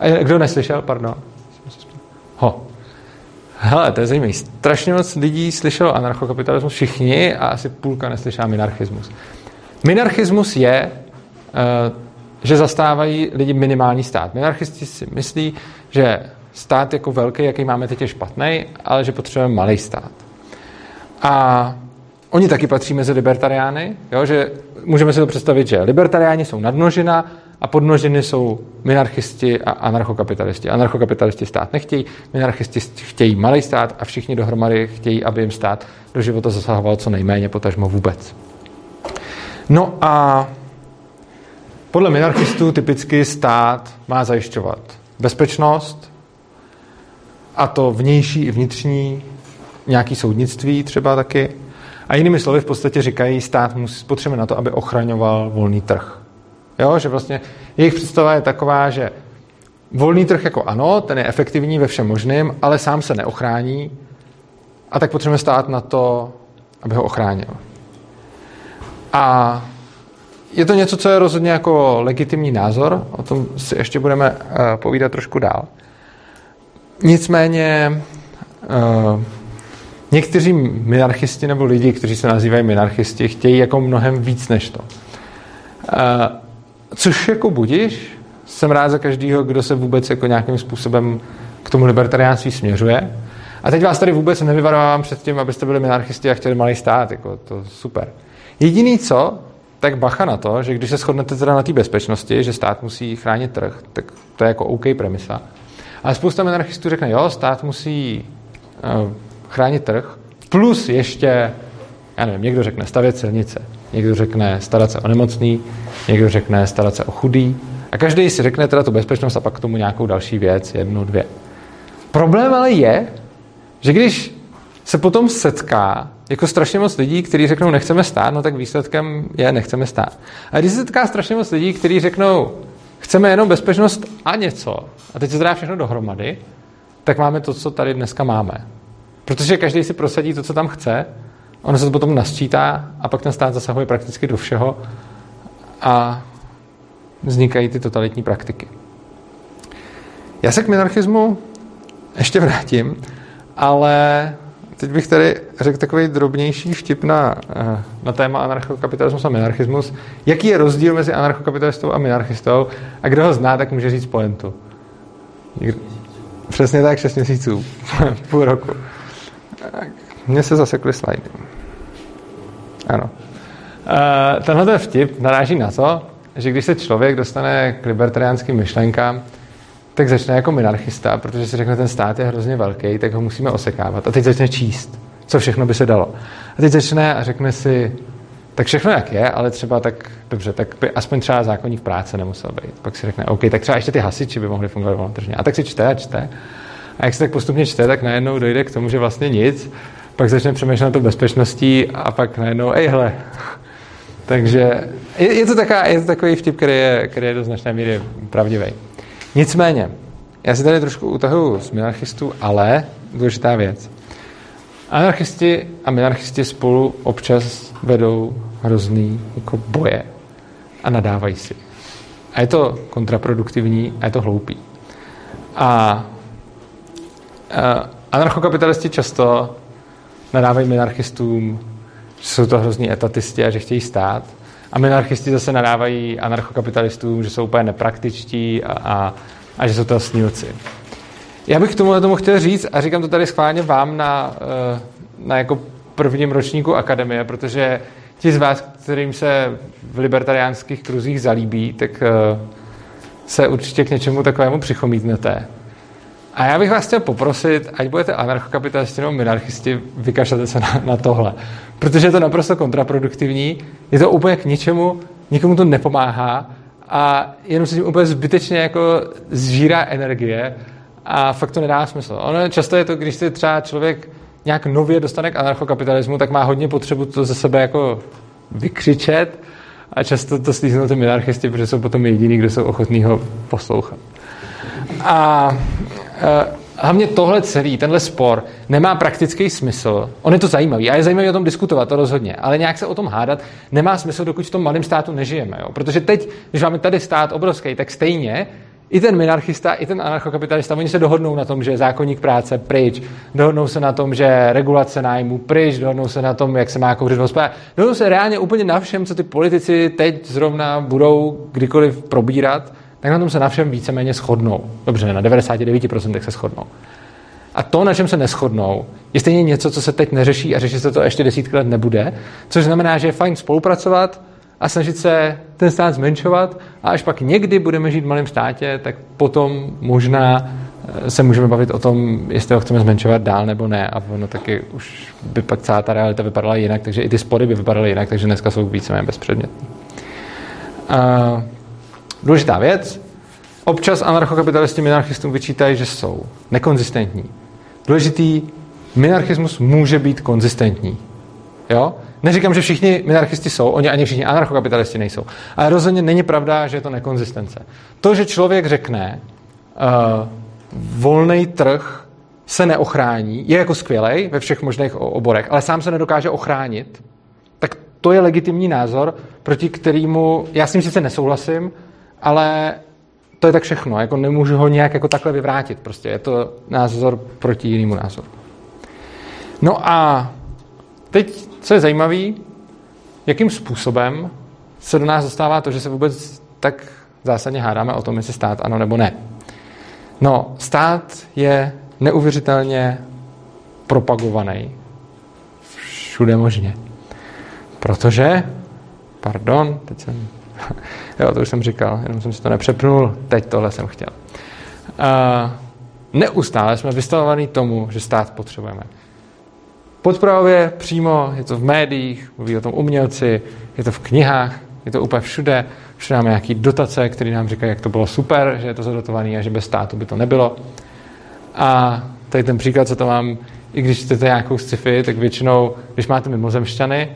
A kdo neslyšel, pardon? Ho. Hele, to je zajímavé. Strašně moc lidí slyšelo anarchokapitalismus, všichni, a asi půlka neslyšela minarchismus. Minarchismus je, eh, že zastávají lidi minimální stát. Minarchisti si myslí, že stát jako velký, jaký máme teď, je špatný, ale že potřebujeme malý stát. A oni taky patří mezi libertariány, jo, že můžeme si to představit, že libertariáni jsou nadnožina a podnožiny jsou minarchisti a anarchokapitalisti. Anarchokapitalisti stát nechtějí, minarchisti chtějí malý stát a všichni dohromady chtějí, aby jim stát do života zasahoval co nejméně, potažmo vůbec. No a podle minarchistů typicky stát má zajišťovat bezpečnost, a to vnější i vnitřní, nějaký soudnictví třeba taky. A jinými slovy v podstatě říkají, stát musí, potřebuje na to, aby ochraňoval volný trh. Jo, že vlastně jejich představa je taková, že volný trh jako ano, ten je efektivní ve všem možným, ale sám se neochrání a tak potřebujeme stát na to, aby ho ochránil. A je to něco, co je rozhodně jako legitimní názor, o tom si ještě budeme uh, povídat trošku dál. Nicméně uh, někteří minarchisti nebo lidi, kteří se nazývají minarchisti, chtějí jako mnohem víc než to. Což jako budíš, jsem rád za každého, kdo se vůbec jako nějakým způsobem k tomu libertariánství směřuje. A teď vás tady vůbec nevyvarovám před tím, abyste byli minarchisti a chtěli malý stát, jako to super. Jediný co, tak bacha na to, že když se shodnete teda na té bezpečnosti, že stát musí chránit trh, tak to je jako OK premisa. Ale spousta minarchistů řekne, jo, stát musí uh, chránit trh, plus ještě, já nevím, někdo řekne stavět silnice, někdo řekne starat se o nemocný, někdo řekne starat se o chudý. A každý si řekne teda tu bezpečnost a pak k tomu nějakou další věc, jednu, dvě. Problém ale je, že když se potom setká jako strašně moc lidí, kteří řeknou nechceme stát, no tak výsledkem je nechceme stát. A když se setká strašně moc lidí, kteří řeknou chceme jenom bezpečnost a něco, a teď se dá všechno dohromady, tak máme to, co tady dneska máme. Protože každý si prosadí to, co tam chce, ono se to potom nasčítá a pak ten stát zasahuje prakticky do všeho a vznikají ty totalitní praktiky. Já se k minarchismu ještě vrátím, ale teď bych tady řekl takový drobnější vtip na, eh, na téma anarchokapitalismus a minarchismus. Jaký je rozdíl mezi anarchokapitalistou a minarchistou a kdo ho zná, tak může říct pointu. Přesně tak, 6 měsíců, <laughs> půl roku. Mně se zasekly slajdy. Ano. Uh, tenhle vtip naráží na to, že když se člověk dostane k libertariánským myšlenkám, tak začne jako minarchista, protože si řekne, ten stát je hrozně velký, tak ho musíme osekávat. A teď začne číst. co všechno by se dalo. A teď začne a řekne si, tak všechno jak je, ale třeba tak, dobře, tak by aspoň třeba zákonník práce nemusel být. Pak si řekne, OK, tak třeba ještě ty hasiči by mohli fungovat volnotržně. A tak si čte a čte. A jak se tak postupně čte, tak najednou dojde k tomu, že vlastně nic. Pak začne přemýšlet na to bezpečností a pak najednou, ej, hele. <laughs> Takže je, je, to taková, je to takový vtip, který je, který je do značné míry pravdivý. Nicméně, já si tady trošku utahuju z minarchistů, ale důležitá věc. Anarchisti a minarchisti spolu občas vedou hrozný jako boje a nadávají si. A je to kontraproduktivní a je to hloupý. A anarchokapitalisti často nadávají minarchistům, že jsou to hrozní etatisti a že chtějí stát. A minarchisti zase nadávají anarchokapitalistům, že jsou úplně nepraktičtí a, a, a že jsou to snílci. Já bych k tomu tomu chtěl říct, a říkám to tady schválně vám na, eh, na jako prvním ročníku akademie, protože ti z vás, kterým se v libertariánských kruzích zalíbí, tak eh, se určitě k něčemu takovému přichomítnete. A já bych vás chtěl poprosit, ať budete anarchokapitalisti nebo minarchisti, vykašlete se na, na tohle. Protože je to naprosto kontraproduktivní, je to úplně k ničemu, nikomu to nepomáhá a jenom se tím úplně zbytečně jako zžírá energie a fakt to nedá smysl. Ono často je to, když se třeba člověk nějak nově dostane k anarchokapitalismu, tak má hodně potřebu to ze sebe jako vykřičet a často to slíznou ty minarchisti, protože jsou potom jediní, kdo jsou ochotní ho poslouchat. A hlavně tohle celý, tenhle spor, nemá praktický smysl. On je to zajímavý a je zajímavý o tom diskutovat, to rozhodně, ale nějak se o tom hádat nemá smysl, dokud v tom malém státu nežijeme. Jo? Protože teď, když máme tady stát obrovský, tak stejně i ten minarchista, i ten anarchokapitalista, oni se dohodnou na tom, že zákonník práce pryč, dohodnou se na tom, že regulace nájmu pryč, dohodnou se na tom, jak se má kouřit v dohodnou se reálně úplně na všem, co ty politici teď zrovna budou kdykoliv probírat, tak na tom se na všem víceméně shodnou. Dobře, na 99% se shodnou. A to, na čem se neschodnou, je stejně něco, co se teď neřeší a řeší se to ještě desítky let nebude, což znamená, že je fajn spolupracovat, a snažit se ten stát zmenšovat a až pak někdy budeme žít v malém státě, tak potom možná eh, se můžeme bavit o tom, jestli ho chceme zmenšovat dál nebo ne a ono taky už by pak celá ta realita vypadala jinak, takže i ty spory by vypadaly jinak, takže dneska jsou víceméně bezpředmětní. A důležitá věc, občas anarchokapitalisti minarchistům vyčítají, že jsou nekonzistentní. Důležitý, minarchismus může být konzistentní. Jo? Neříkám, že všichni minarchisti jsou, oni ani všichni anarchokapitalisti nejsou. Ale rozhodně není pravda, že je to nekonzistence. To, že člověk řekne, uh, volný trh se neochrání, je jako skvělej ve všech možných oborech, ale sám se nedokáže ochránit, tak to je legitimní názor, proti kterému já s ním sice nesouhlasím, ale to je tak všechno. Jako nemůžu ho nějak jako takhle vyvrátit. Prostě je to názor proti jinému názoru. No a teď co je zajímavé, jakým způsobem se do nás dostává to, že se vůbec tak zásadně hádáme o tom, jestli stát ano nebo ne. No, stát je neuvěřitelně propagovaný všude možně. Protože, pardon, teď jsem, <laughs> jo, to už jsem říkal, jenom jsem si to nepřepnul, teď tohle jsem chtěl. Uh, neustále jsme vystavovaní tomu, že stát potřebujeme podpravě přímo, je to v médiích, mluví o tom umělci, je to v knihách, je to úplně všude. Všude máme nějaké dotace, které nám říkají, jak to bylo super, že je to zadotované a že bez státu by to nebylo. A tady ten příklad, co to mám, i když chcete nějakou sci-fi, tak většinou, když máte mimozemšťany,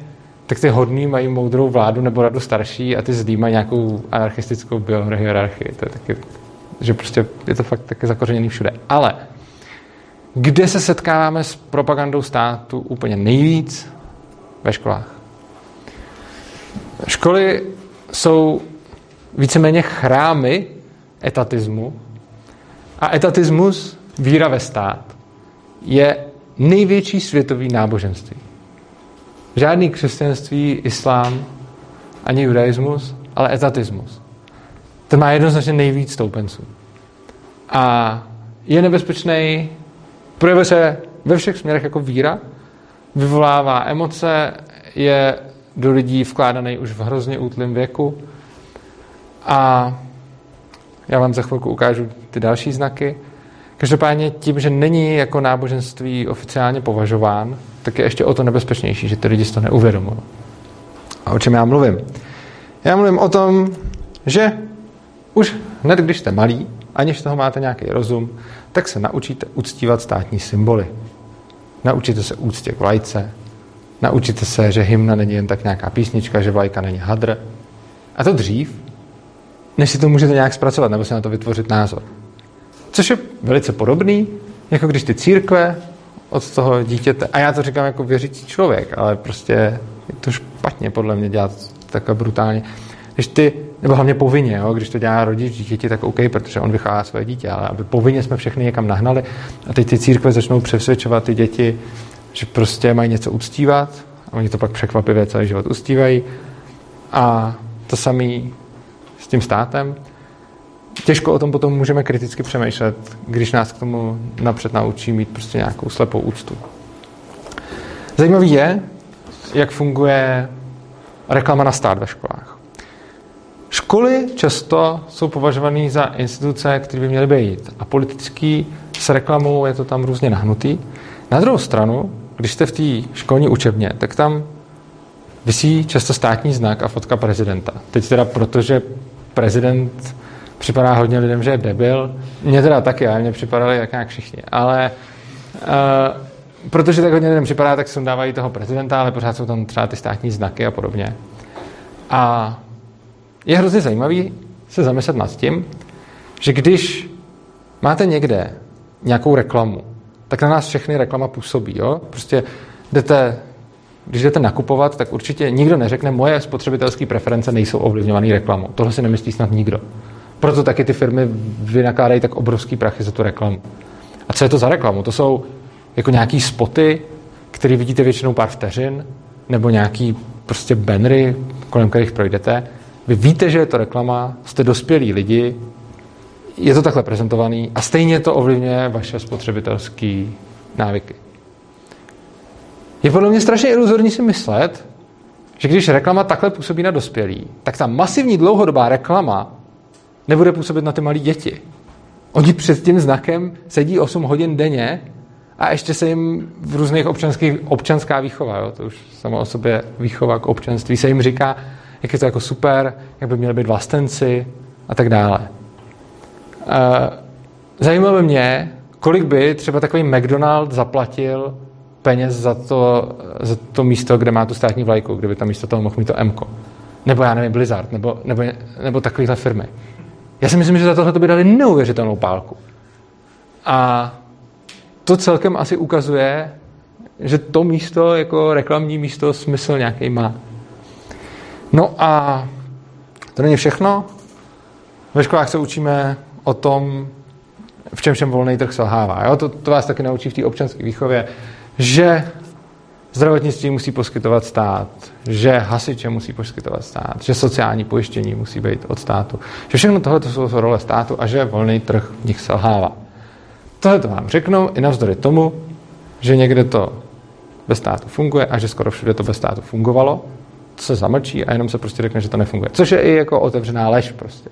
tak ty hodní mají moudrou vládu nebo radu starší a ty zlí mají nějakou anarchistickou biohierarchii. To je taky, že prostě je to fakt taky zakořeněný všude. Ale kde se setkáváme s propagandou státu úplně nejvíc? Ve školách. Školy jsou víceméně chrámy etatismu a etatismus, víra ve stát, je největší světový náboženství. Žádný křesťanství, islám, ani judaismus, ale etatismus. Ten má jednoznačně nejvíc stoupenců. A je nebezpečný Projevuje se ve všech směrech jako víra, vyvolává emoce, je do lidí vkládaný už v hrozně útlém věku a já vám za chvilku ukážu ty další znaky. Každopádně tím, že není jako náboženství oficiálně považován, tak je ještě o to nebezpečnější, že ty lidi si to neuvědomují. A o čem já mluvím? Já mluvím o tom, že už hned, když jste malí, aniž toho máte nějaký rozum, tak se naučíte uctívat státní symboly. Naučíte se úctě k vlajce, naučíte se, že hymna není jen tak nějaká písnička, že vlajka není hadr. A to dřív, než si to můžete nějak zpracovat nebo si na to vytvořit názor. Což je velice podobný, jako když ty církve od toho dítěte, a já to říkám jako věřící člověk, ale prostě je to špatně podle mě dělat takhle brutálně. Když ty, nebo hlavně povinně, jo, když to dělá rodič dítěti, tak OK, protože on vychová své dítě, ale aby povinně jsme všechny někam nahnali a teď ty církve začnou přesvědčovat ty děti, že prostě mají něco uctívat a oni to pak překvapivě celý život uctívají a to samý s tím státem. Těžko o tom potom můžeme kriticky přemýšlet, když nás k tomu napřed naučí mít prostě nějakou slepou úctu. Zajímavý je, jak funguje reklama na stát ve školách. Školy často jsou považované za instituce, které by měly být. A politický s reklamou je to tam různě nahnutý. Na druhou stranu, když jste v té školní učebně, tak tam vysí často státní znak a fotka prezidenta. Teď teda protože prezident připadá hodně lidem, že je debil. Mně teda taky, ale mně připadali jak nějak všichni. Ale uh, protože tak hodně lidem připadá, tak sundávají toho prezidenta, ale pořád jsou tam třeba ty státní znaky a podobně. A je hrozně zajímavý se zamyslet nad tím, že když máte někde nějakou reklamu, tak na nás všechny reklama působí. Jo? Prostě jdete, když jdete nakupovat, tak určitě nikdo neřekne, moje spotřebitelské preference nejsou ovlivňované reklamou. Tohle si nemyslí snad nikdo. Proto taky ty firmy vynakládají tak obrovský prachy za tu reklamu. A co je to za reklamu? To jsou jako nějaký spoty, které vidíte většinou pár vteřin, nebo nějaký prostě bannery, kolem kterých projdete. Vy víte, že je to reklama, jste dospělí lidi, je to takhle prezentovaný a stejně to ovlivňuje vaše spotřebitelské návyky. Je podle mě strašně iluzorní si myslet, že když reklama takhle působí na dospělí, tak ta masivní dlouhodobá reklama nebude působit na ty malé děti. Oni před tím znakem sedí 8 hodin denně a ještě se jim v různých občanských, občanská výchova, jo, to už samo o sobě výchova k občanství, se jim říká, jak je to jako super, jak by měli být vlastenci a tak dále. Zajímalo mě, kolik by třeba takový McDonald zaplatil peněz za to, za to místo, kde má tu státní vlajku, kdyby tam místo toho mohl mít to M. Nebo já nevím, Blizzard, nebo, nebo, nebo takovéhle firmy. Já si myslím, že za tohle by dali neuvěřitelnou pálku. A to celkem asi ukazuje, že to místo, jako reklamní místo, smysl nějaký má. No a to není všechno. Ve školách se učíme o tom, v čem všem volný trh selhává. Jo? To, to vás taky naučí v té občanské výchově, že zdravotnictví musí poskytovat stát, že hasiče musí poskytovat stát, že sociální pojištění musí být od státu, že všechno tohle to jsou role státu a že volný trh v nich selhává. Tohle to vám řeknou i navzdory tomu, že někde to bez státu funguje a že skoro všude to bez státu fungovalo, to se zamlčí a jenom se prostě řekne, že to nefunguje. Což je i jako otevřená lež prostě.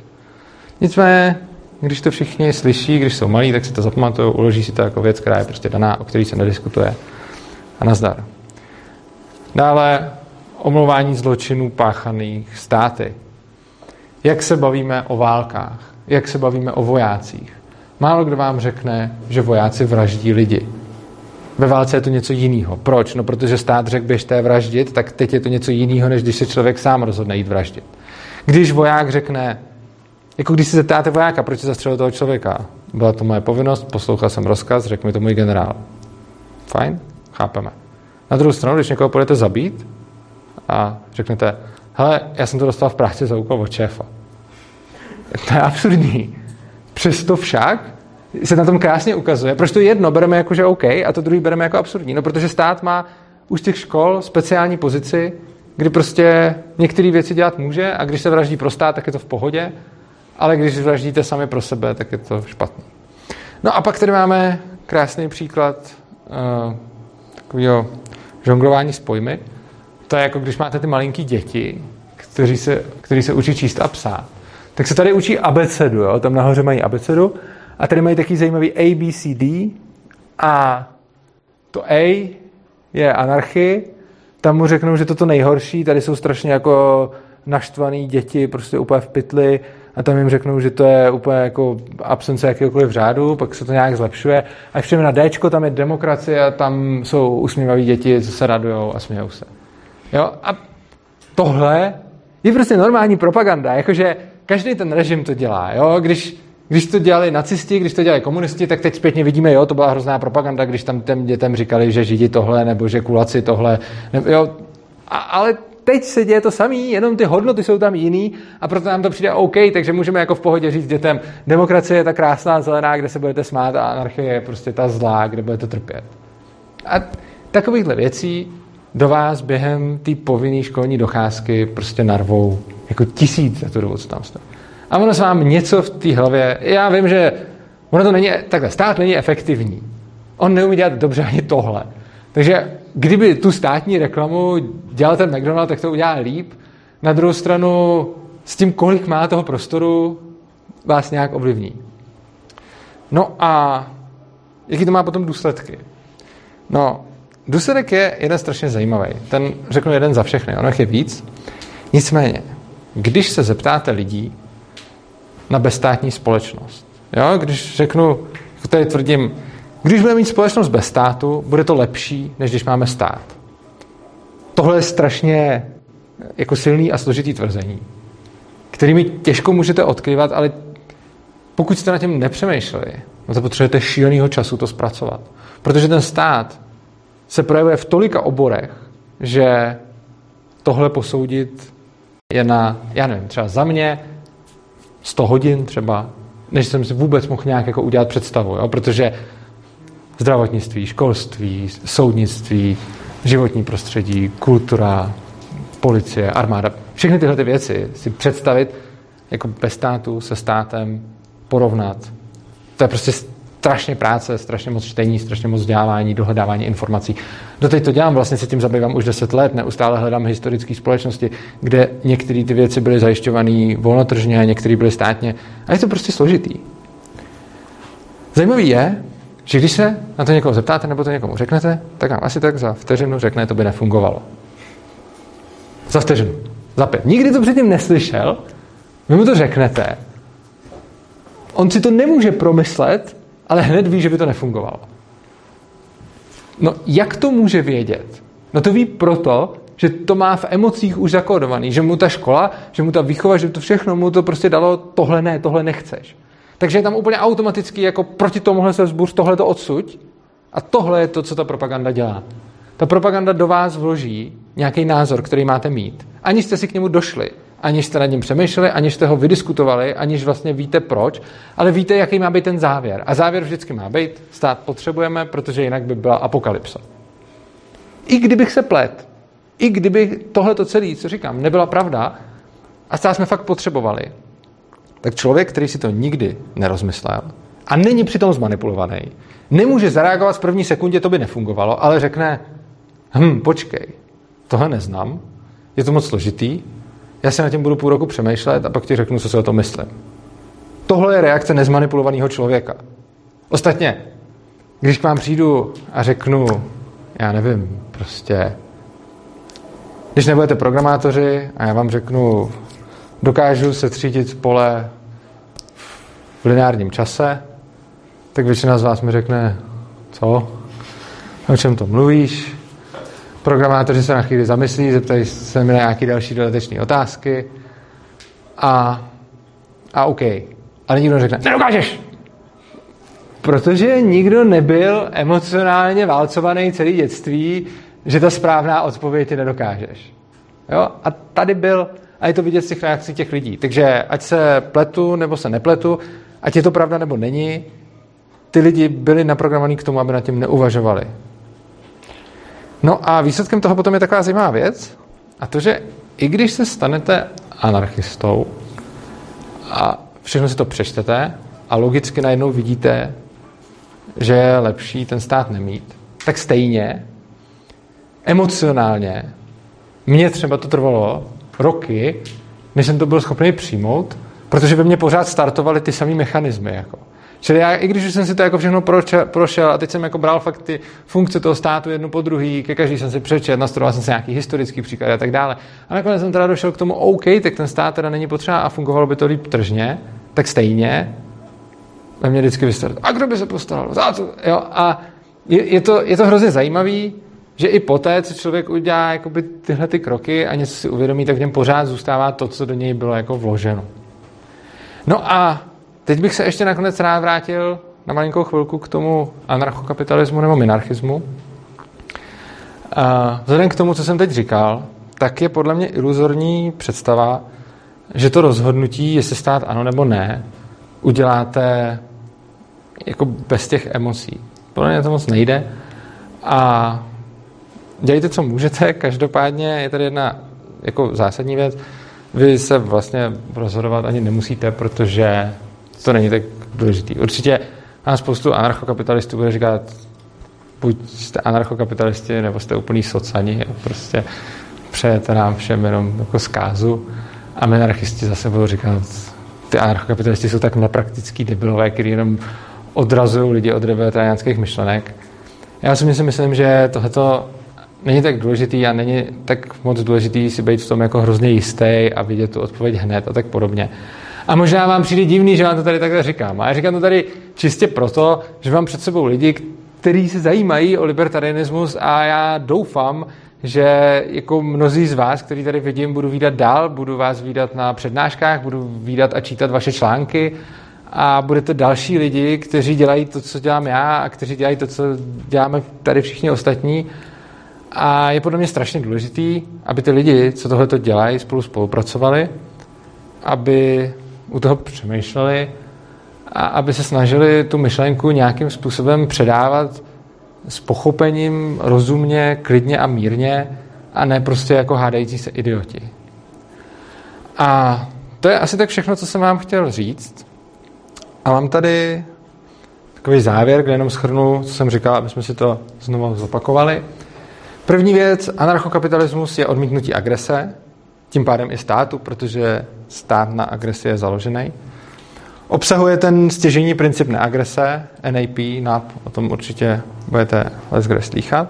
Nicméně, když to všichni slyší, když jsou malí, tak si to zapamatují, uloží si to jako věc, která je prostě daná, o který se nediskutuje. A nazdar. Dále omlouvání zločinů páchaných státy. Jak se bavíme o válkách? Jak se bavíme o vojácích? Málo kdo vám řekne, že vojáci vraždí lidi. Ve válce je to něco jiného. Proč? No, protože stát řekl, běžte vraždit, tak teď je to něco jiného, než když se člověk sám rozhodne jít vraždit. Když voják řekne, jako když si zeptáte vojáka, proč se zastřelil toho člověka, byla to moje povinnost, poslouchal jsem rozkaz, řekl mi to můj generál. Fajn, chápeme. Na druhou stranu, když někoho půjdete zabít a řeknete, hele, já jsem to dostal v práci za úkol od šéfa. To je absurdní. Přesto však se na tom krásně ukazuje, proč to jedno bereme jako, že OK a to druhý bereme jako absurdní. No, protože stát má už těch škol speciální pozici, kdy prostě některé věci dělat může a když se vraždí pro stát, tak je to v pohodě, ale když vraždíte sami pro sebe, tak je to špatný. No a pak tady máme krásný příklad uh, takového žonglování s pojmy. To je jako když máte ty malinký děti, kteří se, kteří se učí číst a psát. Tak se tady učí abecedu, jo? tam nahoře mají abecedu A tady mají taky zajímavý ABCD a to A je anarchy, tam mu řeknou, že to to nejhorší, tady jsou strašně jako naštvaný děti, prostě úplně v pytli a tam jim řeknou, že to je úplně jako absence jakéhokoliv řádu, pak se to nějak zlepšuje. A když na D, tam je demokracie a tam jsou usmívaví děti, co se radujou a smějou se. Jo? A tohle je prostě normální propaganda, jakože každý ten režim to dělá. Jo? Když, když to dělali nacisti, když to dělali komunisti, tak teď zpětně vidíme, jo, to byla hrozná propaganda, když tam těm dětem říkali, že židi tohle, nebo že kulaci tohle. Nebo, jo, a, ale teď se děje to samý, jenom ty hodnoty jsou tam jiný a proto nám to přijde OK, takže můžeme jako v pohodě říct dětem, demokracie je ta krásná zelená, kde se budete smát a anarchie je prostě ta zlá, kde budete trpět. A takovýchhle věcí do vás během té povinné školní docházky prostě narvou jako tisíc za tu dobu, co tam jste. A ono se vám něco v té hlavě, já vím, že ono to není, takhle, stát není efektivní. On neumí dělat dobře ani tohle. Takže kdyby tu státní reklamu dělal ten McDonald, tak to udělá líp. Na druhou stranu s tím, kolik má toho prostoru, vás nějak ovlivní. No a jaký to má potom důsledky? No, důsledek je jeden strašně zajímavý. Ten řeknu jeden za všechny, ono je víc. Nicméně, když se zeptáte lidí na bezstátní společnost, jo, když řeknu, tady tvrdím, když budeme mít společnost bez státu, bude to lepší, než když máme stát. Tohle je strašně jako silný a složitý tvrzení, kterými těžko můžete odkryvat, ale pokud jste na tím nepřemýšleli, no to potřebujete šílenýho času to zpracovat. Protože ten stát se projevuje v tolika oborech, že tohle posoudit je na, já nevím, třeba za mě 100 hodin třeba, než jsem si vůbec mohl nějak jako udělat představu, jo? protože zdravotnictví, školství, soudnictví, životní prostředí, kultura, policie, armáda, všechny tyhle ty věci si představit jako bez státu se státem porovnat. To je prostě strašně práce, strašně moc čtení, strašně moc vzdělávání, dohledávání informací. Doteď to dělám, vlastně se tím zabývám už deset let, neustále hledám historické společnosti, kde některé ty věci byly zajišťované volnotržně, některé byly státně. A je to prostě složitý. Zajímavý je, že když se na to někoho zeptáte nebo to někomu řeknete, tak vám asi tak za vteřinu řekne, to by nefungovalo. Za vteřinu. Za pět. Nikdy to předtím neslyšel, vy mu to řeknete, on si to nemůže promyslet, ale hned ví, že by to nefungovalo. No, jak to může vědět? No to ví proto, že to má v emocích už zakódovaný, že mu ta škola, že mu ta výchova, že to všechno mu to prostě dalo, tohle ne, tohle nechceš. Takže je tam úplně automaticky jako proti tomuhle se vzbůř, tohle to odsuť. A tohle je to, co ta propaganda dělá. Ta propaganda do vás vloží nějaký názor, který máte mít. Ani jste si k němu došli, aniž jste nad ním přemýšleli, aniž jste ho vydiskutovali, aniž vlastně víte proč, ale víte, jaký má být ten závěr. A závěr vždycky má být, stát potřebujeme, protože jinak by byla apokalypsa. I kdybych se plet, i kdyby tohle celé, co říkám, nebyla pravda, a stát jsme fakt potřebovali, tak člověk, který si to nikdy nerozmyslel a není přitom zmanipulovaný, nemůže zareagovat v první sekundě, to by nefungovalo, ale řekne, hm, počkej, tohle neznám, je to moc složitý, já se na tím budu půl roku přemýšlet a pak ti řeknu, co si o tom myslím. Tohle je reakce nezmanipulovaného člověka. Ostatně, když k vám přijdu a řeknu, já nevím, prostě, když nebudete programátoři a já vám řeknu, dokážu se třídit pole v lineárním čase, tak většina z vás mi řekne, co? O čem to mluvíš? Programátoři se na chvíli zamyslí, zeptají se mi na nějaké další dodatečné otázky a, a OK. Ale nikdo řekne, nedokážeš! Protože nikdo nebyl emocionálně válcovaný celý dětství, že ta správná odpověď ty nedokážeš. Jo? A tady byl a je to vidět z těch reakcí těch lidí. Takže ať se pletu nebo se nepletu, ať je to pravda nebo není, ty lidi byli naprogramovaní k tomu, aby nad tím neuvažovali. No a výsledkem toho potom je taková zajímavá věc, a to, že i když se stanete anarchistou a všechno si to přečtete a logicky najednou vidíte, že je lepší ten stát nemít, tak stejně emocionálně mně třeba to trvalo roky, než jsem to byl schopný přijmout, protože ve mně pořád startovaly ty samé mechanismy. Jako. Čili já, i když jsem si to jako všechno prošel a teď jsem jako bral fakt ty funkce toho státu jednu po druhý, ke každý jsem si přečet, nastudoval jsem si nějaký historický příklad a tak dále. A nakonec jsem teda došel k tomu, OK, tak ten stát teda není potřeba a fungovalo by to líp tržně, tak stejně ve mě vždycky vystarat. A kdo by se postaral? Za to? Jo, a je, je, to, je to hrozně zajímavý, že i poté, co člověk udělá jakoby tyhle ty kroky a něco si uvědomí, tak v něm pořád zůstává to, co do něj bylo jako vloženo. No a teď bych se ještě nakonec rád vrátil na malinkou chvilku k tomu anarchokapitalismu nebo minarchismu. A vzhledem k tomu, co jsem teď říkal, tak je podle mě iluzorní představa, že to rozhodnutí, jestli stát ano nebo ne, uděláte jako bez těch emocí. Podle mě to moc nejde. A dělejte, co můžete. Každopádně je tady jedna jako zásadní věc. Vy se vlastně rozhodovat ani nemusíte, protože to není tak důležitý. Určitě a spoustu anarchokapitalistů bude říkat, buď jste anarchokapitalisti, nebo jste úplný socani, prostě přejete nám všem jenom jako zkázu. A minarchisti zase budou říkat, ty anarchokapitalisti jsou tak nepraktický debilové, který jenom odrazují lidi od libertariánských myšlenek. Já si myslím, že tohleto není tak důležitý a není tak moc důležitý si být v tom jako hrozně jistý a vidět tu odpověď hned a tak podobně. A možná vám přijde divný, že vám to tady takhle říkám. A já říkám to tady čistě proto, že mám před sebou lidi, kteří se zajímají o libertarianismus a já doufám, že jako mnozí z vás, který tady vidím, budu výdat dál, budu vás výdat na přednáškách, budu výdat a čítat vaše články a budete další lidi, kteří dělají to, co dělám já a kteří dělají to, co děláme tady všichni ostatní. A je podle mě strašně důležitý, aby ty lidi, co tohle dělají, spolu spolupracovali, aby u toho přemýšleli a aby se snažili tu myšlenku nějakým způsobem předávat s pochopením, rozumně, klidně a mírně a ne prostě jako hádající se idioti. A to je asi tak všechno, co jsem vám chtěl říct. A mám tady takový závěr, kde jenom schrnu, co jsem říkal, aby jsme si to znovu zopakovali. První věc, anarchokapitalismus je odmítnutí agrese, tím pádem i státu, protože stát na agresi je založený. Obsahuje ten stěžení princip neagrese, NAP, NAP, o tom určitě budete kde slýchat.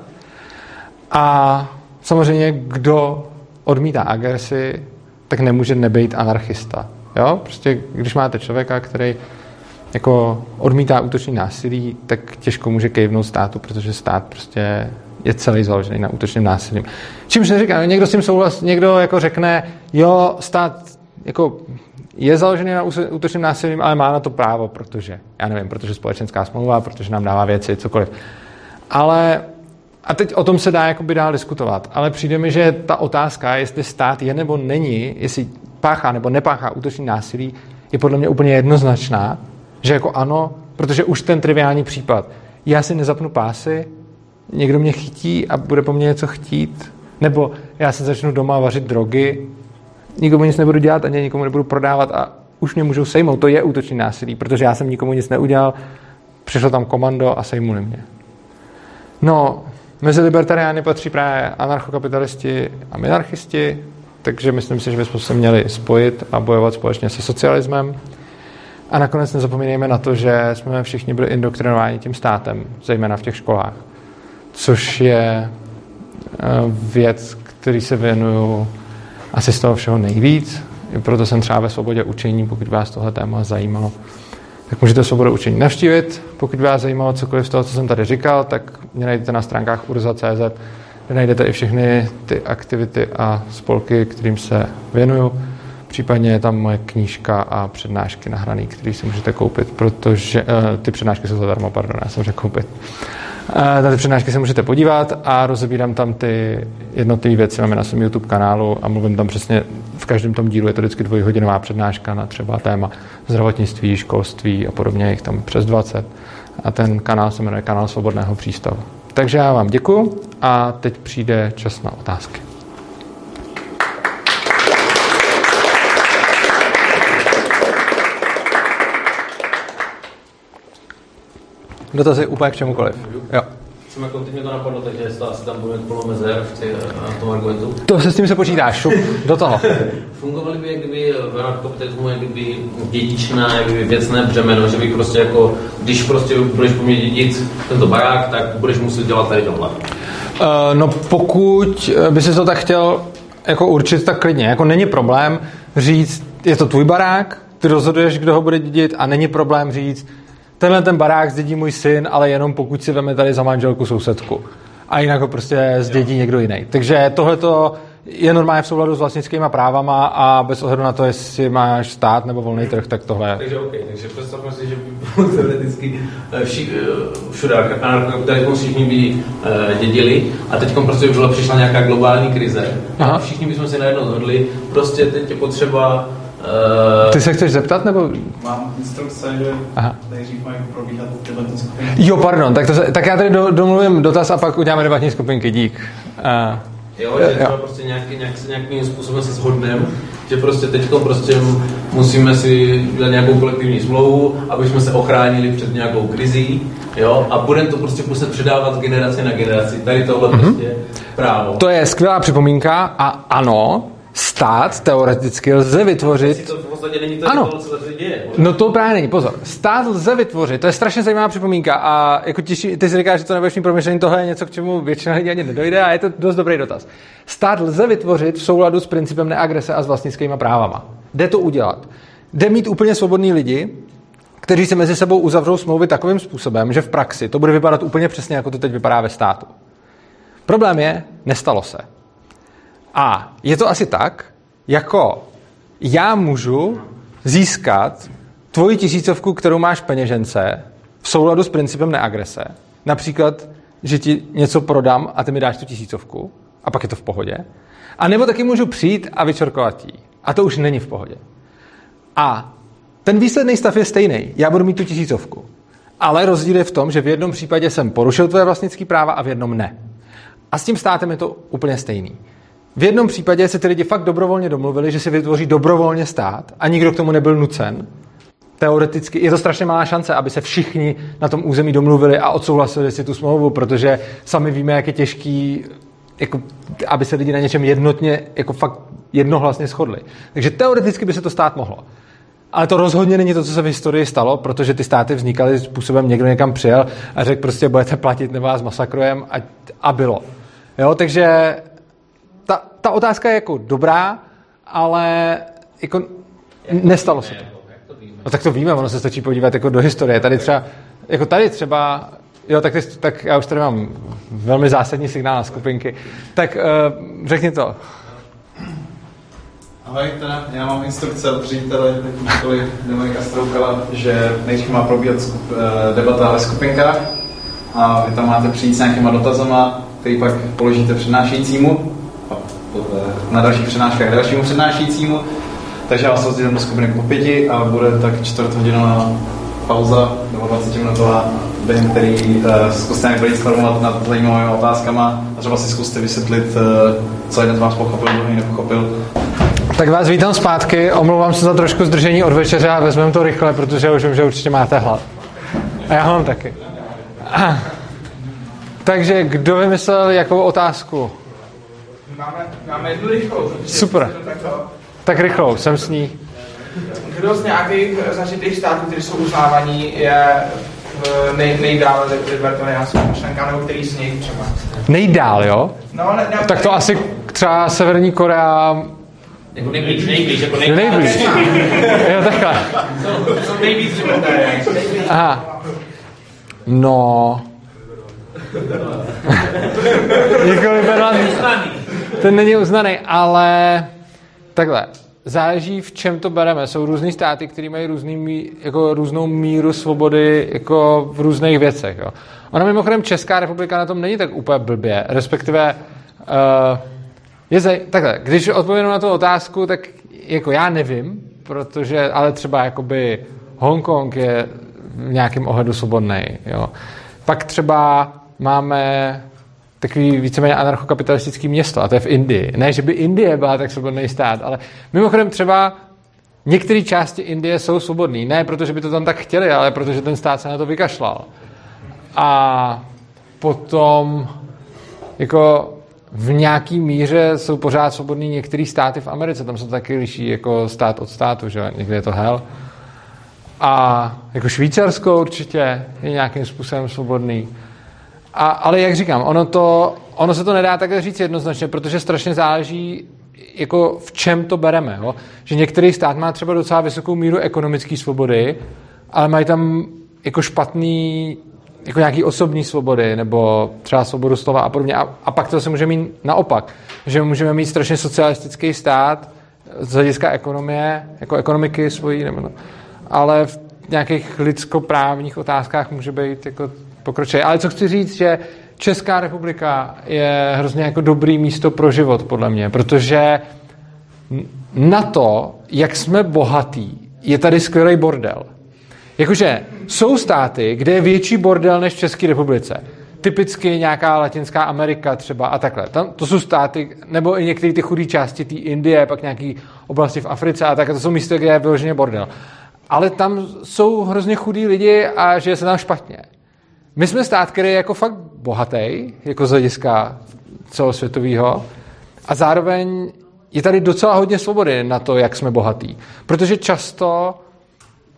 A samozřejmě, kdo odmítá agresi, tak nemůže nebejt anarchista. Jo? Prostě, když máte člověka, který jako odmítá útočný násilí, tak těžko může kejvnout státu, protože stát prostě je celý založený na útočném násilí. Čímž neříkám, někdo s tím souhlas, někdo jako řekne, jo, stát jako je založený na útočném násilím, ale má na to právo, protože, já nevím, protože společenská smlouva, protože nám dává věci, cokoliv. Ale a teď o tom se dá jakoby dál diskutovat, ale přijde mi, že ta otázka, jestli stát je nebo není, jestli páchá nebo nepáchá útočný násilí, je podle mě úplně jednoznačná, že jako ano, protože už ten triviální případ, já si nezapnu pásy, někdo mě chytí a bude po mně něco chtít, nebo já se začnu doma vařit drogy, nikomu nic nebudu dělat, ani nikomu nebudu prodávat a už mě můžou sejmout. To je útočný násilí, protože já jsem nikomu nic neudělal, přišlo tam komando a sejmuli mě. No, mezi libertariány patří právě anarchokapitalisti a minarchisti, takže myslím si, že bychom se měli spojit a bojovat společně se socialismem. A nakonec nezapomínejme na to, že jsme všichni byli indoktrinováni tím státem, zejména v těch školách, což je eh, věc, který se věnuju asi z toho všeho nejvíc. Proto jsem třeba ve svobodě učení, pokud vás tohle téma zajímalo. Tak můžete svobodu učení navštívit. Pokud vás zajímalo cokoliv z toho, co jsem tady říkal, tak mě najdete na stránkách urza.cz, kde najdete i všechny ty aktivity a spolky, kterým se věnuju. Případně je tam moje knížka a přednášky nahrané, které si můžete koupit, protože uh, ty přednášky jsou zadarmo, pardon, já jsem řekl koupit. Na ty přednášky se můžete podívat a rozebírám tam ty jednotlivé věci. Máme na svém YouTube kanálu a mluvím tam přesně v každém tom dílu. Je to vždycky dvojhodinová přednáška na třeba téma zdravotnictví, školství a podobně. Jich tam přes 20. A ten kanál se jmenuje Kanál Svobodného přístavu. Takže já vám děkuji a teď přijde čas na otázky. Dotazy úplně k čemukoliv. Jo. jsem jako mě to napadlo, takže to asi tam bude plno mezer v, tě, v tom argumentu. To se s tím se počítáš, šup, do toho. <laughs> Fungovaly by kdyby v anarchokapitalismu kdyby dědičná, kdyby věcné břemeno, že bych prostě jako, když prostě budeš po mně dědit tento barák, tak budeš muset dělat tady tohle. Uh, no pokud by si to tak chtěl jako určit, tak klidně. Jako není problém říct, je to tvůj barák, ty rozhoduješ, kdo ho bude dědit a není problém říct, tenhle ten barák zdědí můj syn, ale jenom pokud si veme tady za manželku sousedku. A jinak ho prostě zdědí někdo jiný. Takže tohle je normálně v souladu s vlastnickými právama a bez ohledu na to, jestli máš stát nebo volný trh, tak tohle. Takže OK, takže představme si, že by teoreticky eh, eh, všude anarchokapitalismus všichni by uh, dědili a teď prostě by byla přišla nějaká globální krize Aha. a všichni bychom si najednou zhodli, prostě teď je potřeba Ty se chceš zeptat, nebo? Mám instrukce, že Aha. nejdřív mají probíhat tyhle skupinky. Jo, pardon, tak, to, tak já tady do, domluvím dotaz a pak uděláme debatní skupinky, dík. Uh, Jo, že třeba prostě nějaký, nějak, nějakým způsobem se shodneme, že prostě teď prostě musíme si dělat nějakou kolektivní smlouvu, aby jsme se ochránili před nějakou krizí, jo, a budeme to prostě muset předávat z generace na generaci. Tady tohle mm-hmm. prostě právo. To je skvělá připomínka a ano, stát teoreticky lze vytvořit... To v podstatě není to, ano. Co tady děje. No to právě není, pozor. Stát lze vytvořit, to je strašně zajímavá připomínka a jako těší, ty si říkáš, že to nebudeš mít promyšlení, tohle je něco, k čemu většina lidí ani nedojde a je to dost dobrý dotaz. Stát lze vytvořit v souladu s principem neagrese a s vlastnickými právama. Jde to udělat. Jde mít úplně svobodní lidi, kteří se mezi sebou uzavřou smlouvy takovým způsobem, že v praxi to bude vypadat úplně přesně, jako to teď vypadá ve státu. Problém je, nestalo se. A je to asi tak, jako já můžu získat tvoji tisícovku, kterou máš v peněžence, v souladu s principem neagrese. Například, že ti něco prodám a ty mi dáš tu tisícovku a pak je to v pohodě. A nebo taky můžu přijít a vyčorkovat jí. A to už není v pohodě. A ten výsledný stav je stejný. Já budu mít tu tisícovku. Ale rozdíl je v tom, že v jednom případě jsem porušil tvoje vlastnické práva a v jednom ne. A s tím státem je to úplně stejný. V jednom případě se ty lidi fakt dobrovolně domluvili, že si vytvoří dobrovolně stát a nikdo k tomu nebyl nucen. Teoreticky je to strašně malá šance, aby se všichni na tom území domluvili a odsouhlasili si tu smlouvu, protože sami víme, jak je těžký, jako, aby se lidi na něčem jednotně, jako fakt jednohlasně shodli. Takže teoreticky by se to stát mohlo. Ale to rozhodně není to, co se v historii stalo, protože ty státy vznikaly způsobem, někdo někam přijel a řekl prostě budete platit nebo vás masakrujem a, a bylo. Jo, takže ta, otázka je jako dobrá, ale jako nestalo se to. No tak to víme, ono se stačí podívat jako do historie. Tady třeba, jako tady třeba, jo, tak, ty, tak já už tady mám velmi zásadní signál na skupinky. Tak uh, řekni to. Ahoj, teda, já mám instrukce od ředitele školy Dominika Stroukala, že nejdřív má probíhat skup, eh, debata ve skupinkách a vy tam máte přijít s nějakýma dotazama, který pak položíte přednášejícímu na dalších přednáškách dalšímu přednášejícímu. Takže já vás rozdělím do skupiny po pěti a bude tak čtvrt hodinová pauza nebo 20 minutová, během který uh, zkuste nějak brainstormovat nad zajímavými otázkama a třeba si zkuste vysvětlit, uh, co jeden z vás pochopil, druhý nepochopil. Tak vás vítám zpátky, omlouvám se za trošku zdržení od večeře a vezmeme to rychle, protože už vím, že určitě máte hlad. A já mám taky. <clears throat> Takže kdo vymyslel jakou otázku? Máme, máme jednu rychlou. Super. Tak rychlou, jsem s ní. Kdo z nějakých zažitých států, které jsou uznávaní, je nej, nejdál Edwardon já myšlenka, nebo který z nich třeba? Nejdál, jo? No, ne, ne, tak to ne, asi třeba Severní Korea jako nejblíž, nejblíž, jako nejblíž. Nejblíž. <laughs> jo, takhle. Jsou nejvíc životé. Aha. No. <laughs> jako vypadá... Ten není uznaný, ale takhle. Záleží, v čem to bereme. Jsou různé státy, které mají různý, jako různou míru svobody jako v různých věcech. Jo. Ona mimochodem Česká republika na tom není tak úplně blbě. Respektive uh, je zaj- takhle, když odpovím na tu otázku, tak jako já nevím, protože, ale třeba jakoby Hongkong je v nějakém ohledu svobodný. Pak třeba máme takový víceméně anarchokapitalistický město, a to je v Indii. Ne, že by Indie byla tak svobodný stát, ale mimochodem třeba některé části Indie jsou svobodné. Ne protože by to tam tak chtěli, ale protože ten stát se na to vykašlal. A potom jako v nějaký míře jsou pořád svobodní některé státy v Americe, tam se to taky liší jako stát od státu, že někde je to hell. A jako Švýcarsko určitě je nějakým způsobem svobodný. A, ale jak říkám, ono, to, ono se to nedá takhle říct jednoznačně, protože strašně záleží, jako v čem to bereme. Jo? Že některý stát má třeba docela vysokou míru ekonomické svobody, ale mají tam jako špatný jako nějaký osobní svobody, nebo třeba svobodu slova a podobně. A, a pak to se může mít naopak, že můžeme mít strašně socialistický stát z hlediska ekonomie, jako ekonomiky svojí, nebo no, ale v nějakých lidskoprávních otázkách může být jako pokročilý. Ale co chci říct, že Česká republika je hrozně jako dobrý místo pro život, podle mě, protože na to, jak jsme bohatí, je tady skvělý bordel. Jakože jsou státy, kde je větší bordel než v České republice. Typicky nějaká Latinská Amerika třeba a takhle. Tam, to jsou státy, nebo i některé ty chudé části té Indie, pak nějaké oblasti v Africe a tak. To jsou místa, kde je vyloženě bordel. Ale tam jsou hrozně chudí lidi a žije se tam špatně. My jsme stát, který je jako fakt bohatý, jako z hlediska celosvětového, a zároveň je tady docela hodně svobody na to, jak jsme bohatí. Protože často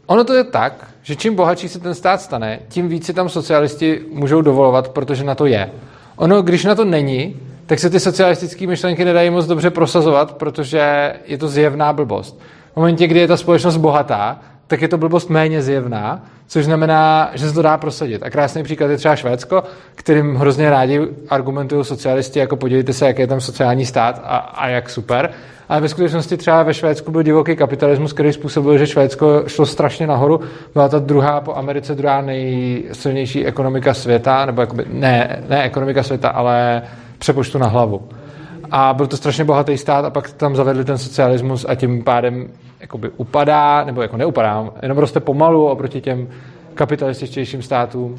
ono to je tak, že čím bohatší se ten stát stane, tím víc si tam socialisti můžou dovolovat, protože na to je. Ono, když na to není, tak se ty socialistické myšlenky nedají moc dobře prosazovat, protože je to zjevná blbost. V momentě, kdy je ta společnost bohatá, tak je to blbost méně zjevná, což znamená, že se to dá prosadit. A krásný příklad je třeba Švédsko, kterým hrozně rádi argumentují socialisti, jako podívejte se, jak je tam sociální stát a, a jak super. Ale ve skutečnosti třeba ve Švédsku byl divoký kapitalismus, který způsobil, že Švédsko šlo strašně nahoru. Byla to druhá po Americe, druhá nejsilnější ekonomika světa, nebo jakoby, ne, ne ekonomika světa, ale přepočtu na hlavu. A byl to strašně bohatý stát a pak tam zavedli ten socialismus a tím pádem jakoby upadá, nebo jako neupadá, jenom roste pomalu oproti těm kapitalističtějším státům.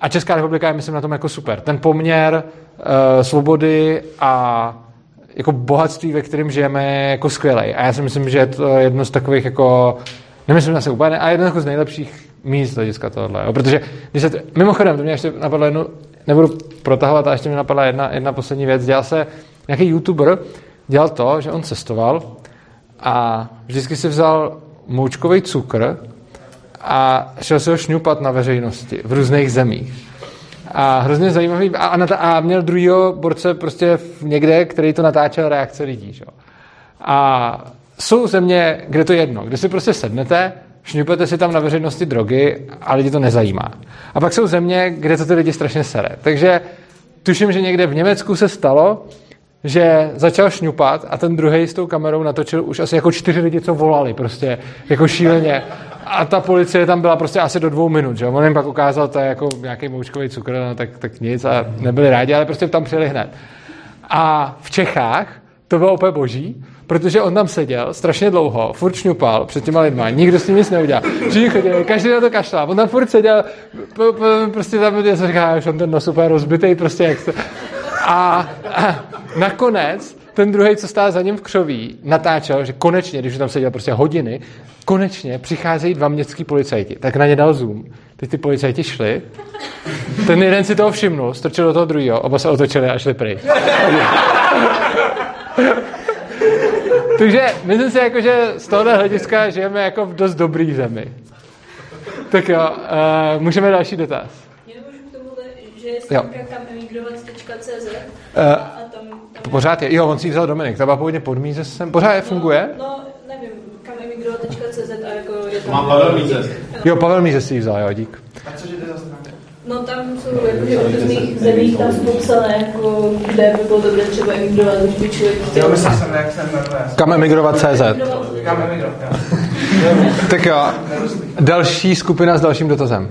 A Česká republika je, myslím, na tom jako super. Ten poměr uh, svobody a jako bohatství, ve kterém žijeme, je jako skvělý. A já si myslím, že je to jedno z takových jako, nemyslím se úplně, a jedno z nejlepších míst hlediska tohohle. Jo? Protože, když se, t... mimochodem, to mě ještě napadlo jednu, nebudu protahovat, a ještě mi napadla jedna, jedna poslední věc. Dělal se nějaký youtuber, dělal to, že on cestoval a vždycky si vzal moučkový cukr a šel se ho šňupat na veřejnosti v různých zemích. A hrozně zajímavý. A, a, a měl druhýho borce prostě někde, který to natáčel reakce lidí. Že? A jsou země, kde to je jedno, kde si prostě sednete, šňupete si tam na veřejnosti drogy a lidi to nezajímá. A pak jsou země, kde to ty lidi strašně sere. Takže tuším, že někde v Německu se stalo, že začal šňupat a ten druhý s tou kamerou natočil už asi jako čtyři lidi, co volali prostě, jako šíleně. A ta policie tam byla prostě asi do dvou minut, že On jim pak ukázal, to je jako nějaký moučkový cukr, no, tak, tak nic a nebyli rádi, ale prostě tam přijeli hned. A v Čechách to bylo úplně boží, protože on tam seděl strašně dlouho, furt šňupal před těma lidma, nikdo s ním nic neudělal. Všichni chodili, každý na to kašlal. On tam furt seděl, prostě tam se říká, že on ten nos úplně rozbitý, prostě jak se... A, a nakonec ten druhý, co stál za ním v křoví, natáčel, že konečně, když tam seděl prostě hodiny, konečně přicházejí dva městský policajti. Tak na ně dal zoom. Teď ty policajti šli. Ten jeden si toho všimnul, strčil do toho druhého, oba se otočili a šli pryč. Takže myslím si, jako, že z tohohle hlediska žijeme jako v dost dobrý zemi. Tak jo, uh, můžeme další dotaz že je stránka kamemigrovat.cz uh, a tam, tam Pořád je, jo, on si vzal Dominik, ta byla původně pod mízesem, pořád je, funguje? No, no nevím, kamemigrovat.cz a jako je tam... Mám Pavel Mízes. Jo, Pavel Mízes si ji vzal, jo, dík. A cože za stránka? No tam jsou jakože od různých zemí tam jsou popsané, jako, kde by bylo dobře třeba emigrovat, když by člověk chtěl. Jo, myslel jsem, jak jsem. Kam emigrovat CZ. Kam emigrovat, jo. tak jo, další skupina s dalším dotazem.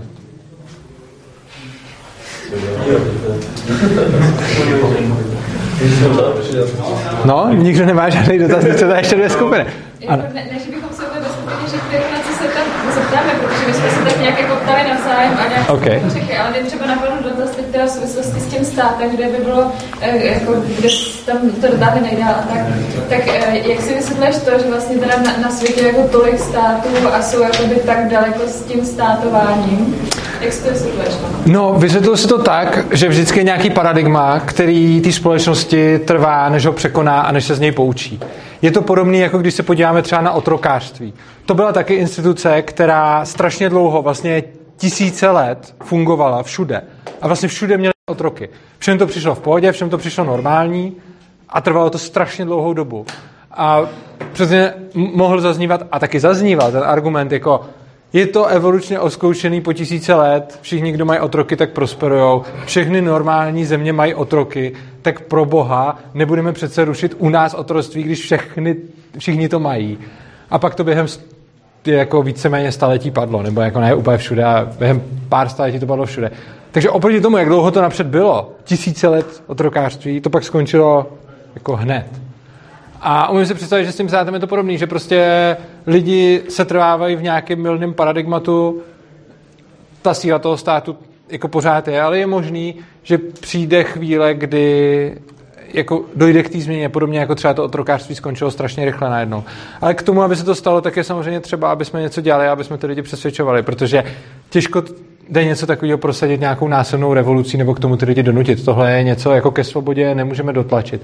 <laughs> No, nikdo nemá žádný dotaz, co to ještě dvě skupiny. Ano. Ne, ne, že bychom se ve skupině řekli, na co se tam zeptáme, protože my jsme se tak nějak jako ptali navzájem a nějak OK. jsme to řekli, ale mě třeba napadl dotaz teď teda v souvislosti s tím státem, kde by bylo, eh, jako, kde tam to dotáhne nejdál a tak, tak eh, jak si vysvětluješ to, že vlastně teda na, na světě jako tolik států a jsou jakoby tak daleko s tím státováním? Jak si to vysvětluješ? No? Vysvětluji si to tak, že vždycky je nějaký paradigma, který té společnosti trvá, než ho překoná a než se z něj poučí. Je to podobné, jako když se podíváme třeba na otrokářství. To byla taky instituce, která strašně dlouho, vlastně tisíce let fungovala všude. A vlastně všude měli otroky. Všem to přišlo v pohodě, všem to přišlo normální a trvalo to strašně dlouhou dobu. A přesně mohl zaznívat, a taky zazníval ten argument, jako je to evolučně oskoušený po tisíce let, všichni, kdo mají otroky, tak prosperujou, všechny normální země mají otroky, tak pro boha nebudeme přece rušit u nás otroctví, když všechny, všichni to mají. A pak to během jako víceméně staletí padlo, nebo jako ne úplně všude, a během pár staletí to padlo všude. Takže oproti tomu, jak dlouho to napřed bylo, tisíce let otrokářství, to pak skončilo jako hned. A umím si představit, že s tím státem je to podobný, že prostě lidi se trvávají v nějakém milném paradigmatu, ta síla toho státu jako pořád je, ale je možný, že přijde chvíle, kdy jako dojde k té změně, podobně jako třeba to otrokářství skončilo strašně rychle najednou. Ale k tomu, aby se to stalo, tak je samozřejmě třeba, aby jsme něco dělali, aby jsme ty lidi přesvědčovali, protože těžko jde něco takového prosadit nějakou násilnou revolucí nebo k tomu ty lidi donutit. Tohle je něco jako ke svobodě nemůžeme dotlačit.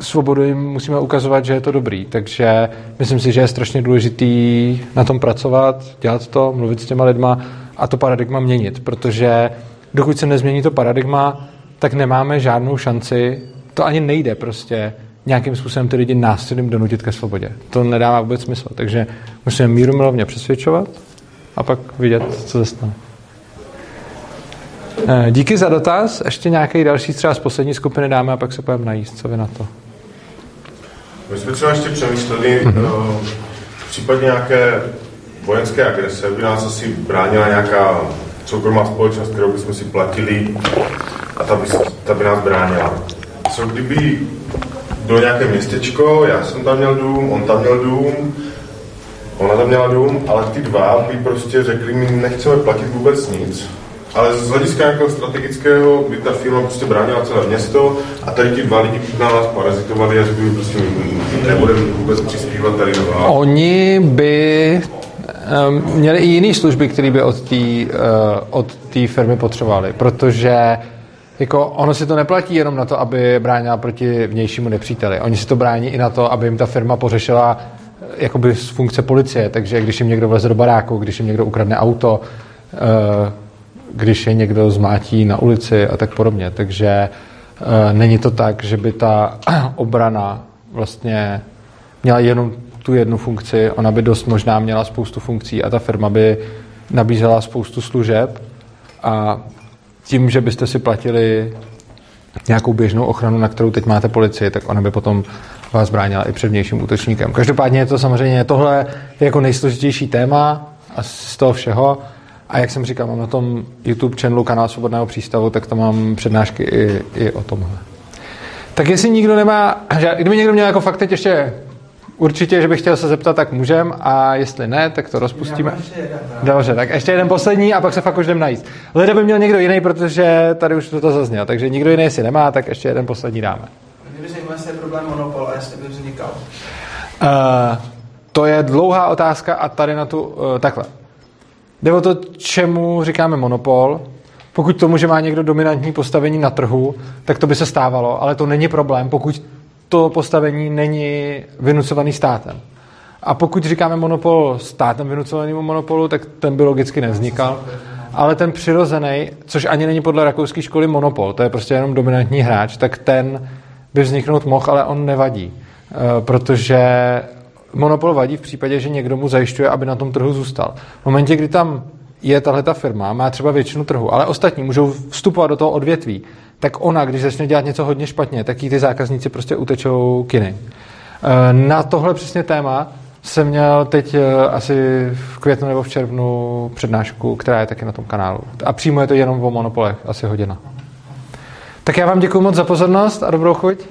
Svobodu jim musíme ukazovat, že je to dobrý, takže myslím si, že je strašně důležitý na tom pracovat, dělat to, mluvit s těma lidma a to paradigma měnit, protože dokud se nezmění to paradigma, tak nemáme žádnou šanci, to ani nejde prostě nějakým způsobem ty lidi násilím donutit ke svobodě. To nedává vůbec smysl, takže musíme míru milovně přesvědčovat a pak vidět, co se stane. Eh, Díky za dotaz. Ještě nějaký další třeba z poslední skupiny dáme a pak se pojďme najíst. Co vy na to? My jsme třeba ještě přemýšleli, mm-hmm. v případě nějaké vojenské agrese by nás asi bránila nějaká soukromá společnost, kterou bychom si platili a ta by, ta by nás bránila. Co kdyby bylo nějaké městečko, já jsem tam měl dům, on tam měl dům, ona tam měla dům, ale ty dva by prostě řekli, my nechceme platit vůbec nic. Ale z hlediska nějakého strategického by ta firma prostě bránila celé město a tady ti dva lidi na nás parazitovali a řekli prostě nebudeme vůbec přispívat tady vás. Oni by měli i jiné služby, které by od té uh, od firmy potřebovali, protože jako ono si to neplatí jenom na to, aby bránila proti vnějšímu nepříteli. Oni si to brání i na to, aby jim ta firma pořešila eh, jakoby z funkce policie, takže když jim někdo vleze do baráku, když jim někdo ukradne auto, uh, když je někdo zmátí na ulici a tak podobně. Takže není to tak, že by ta <clears throat> obrana vlastně měla jenom tu jednu funkci, ona by dost možná měla spoustu funkcí a ta firma by nabízela spoustu služeb a tím, že byste si platili nějakou běžnou ochranu, na kterou teď máte policii, tak ona by potom vás bránila i před vnějším útočníkem. Každopádně je to samozřejmě, tohle je jako nejsložitější téma a z toho všeho. A jak jsem říkal, mám na tom YouTube channelu kanál Svobodného přístavu, tak tam mám přednášky i, i o tomhle. Tak jestli nikdo nemá, kdyby někdo měl jako fakt teď ještě určitě, že bych chtěl se zeptat, tak můžem a jestli ne, tak to rozpustíme. Dobře, tak ještě jeden poslední a pak se fakt už jdem najíst. Leda by měl někdo jiný, protože tady už to zaznělo, takže nikdo jiný si nemá, tak ještě jeden poslední dáme. Mě by zajímal, jestli je problém monopol a jestli by vznikal. Uh, to je dlouhá otázka a tady na tu, uh, takhle. Jde o to, čemu říkáme monopol. Pokud tomu, že má někdo dominantní postavení na trhu, tak to by se stávalo, ale to není problém, pokud to postavení není vynucovaný státem. A pokud říkáme monopol státem vynucovanému monopolu, tak ten by logicky nevznikal. Ale ten přirozený, což ani není podle rakouské školy monopol, to je prostě jenom dominantní hráč, tak ten by vzniknout mohl, ale on nevadí. Eh, Protože monopol vadí v případě, že někdo mu zajišťuje, aby na tom trhu zůstal. V momentě, kdy tam je tahle ta firma, má třeba většinu trhu, ale ostatní můžou vstupovat do toho odvětví, tak ona, když začne dělat něco hodně špatně, tak jí ty zákazníci prostě utečou k jiným. Eh, Na tohle přesně téma jsem měl teď eh, asi v květnu nebo v červnu přednášku, která je taky na tom kanálu. A přímo je to jenom o monopolech, asi hodina. Tak já vám děkuji moc za pozornost a dobrou chuť.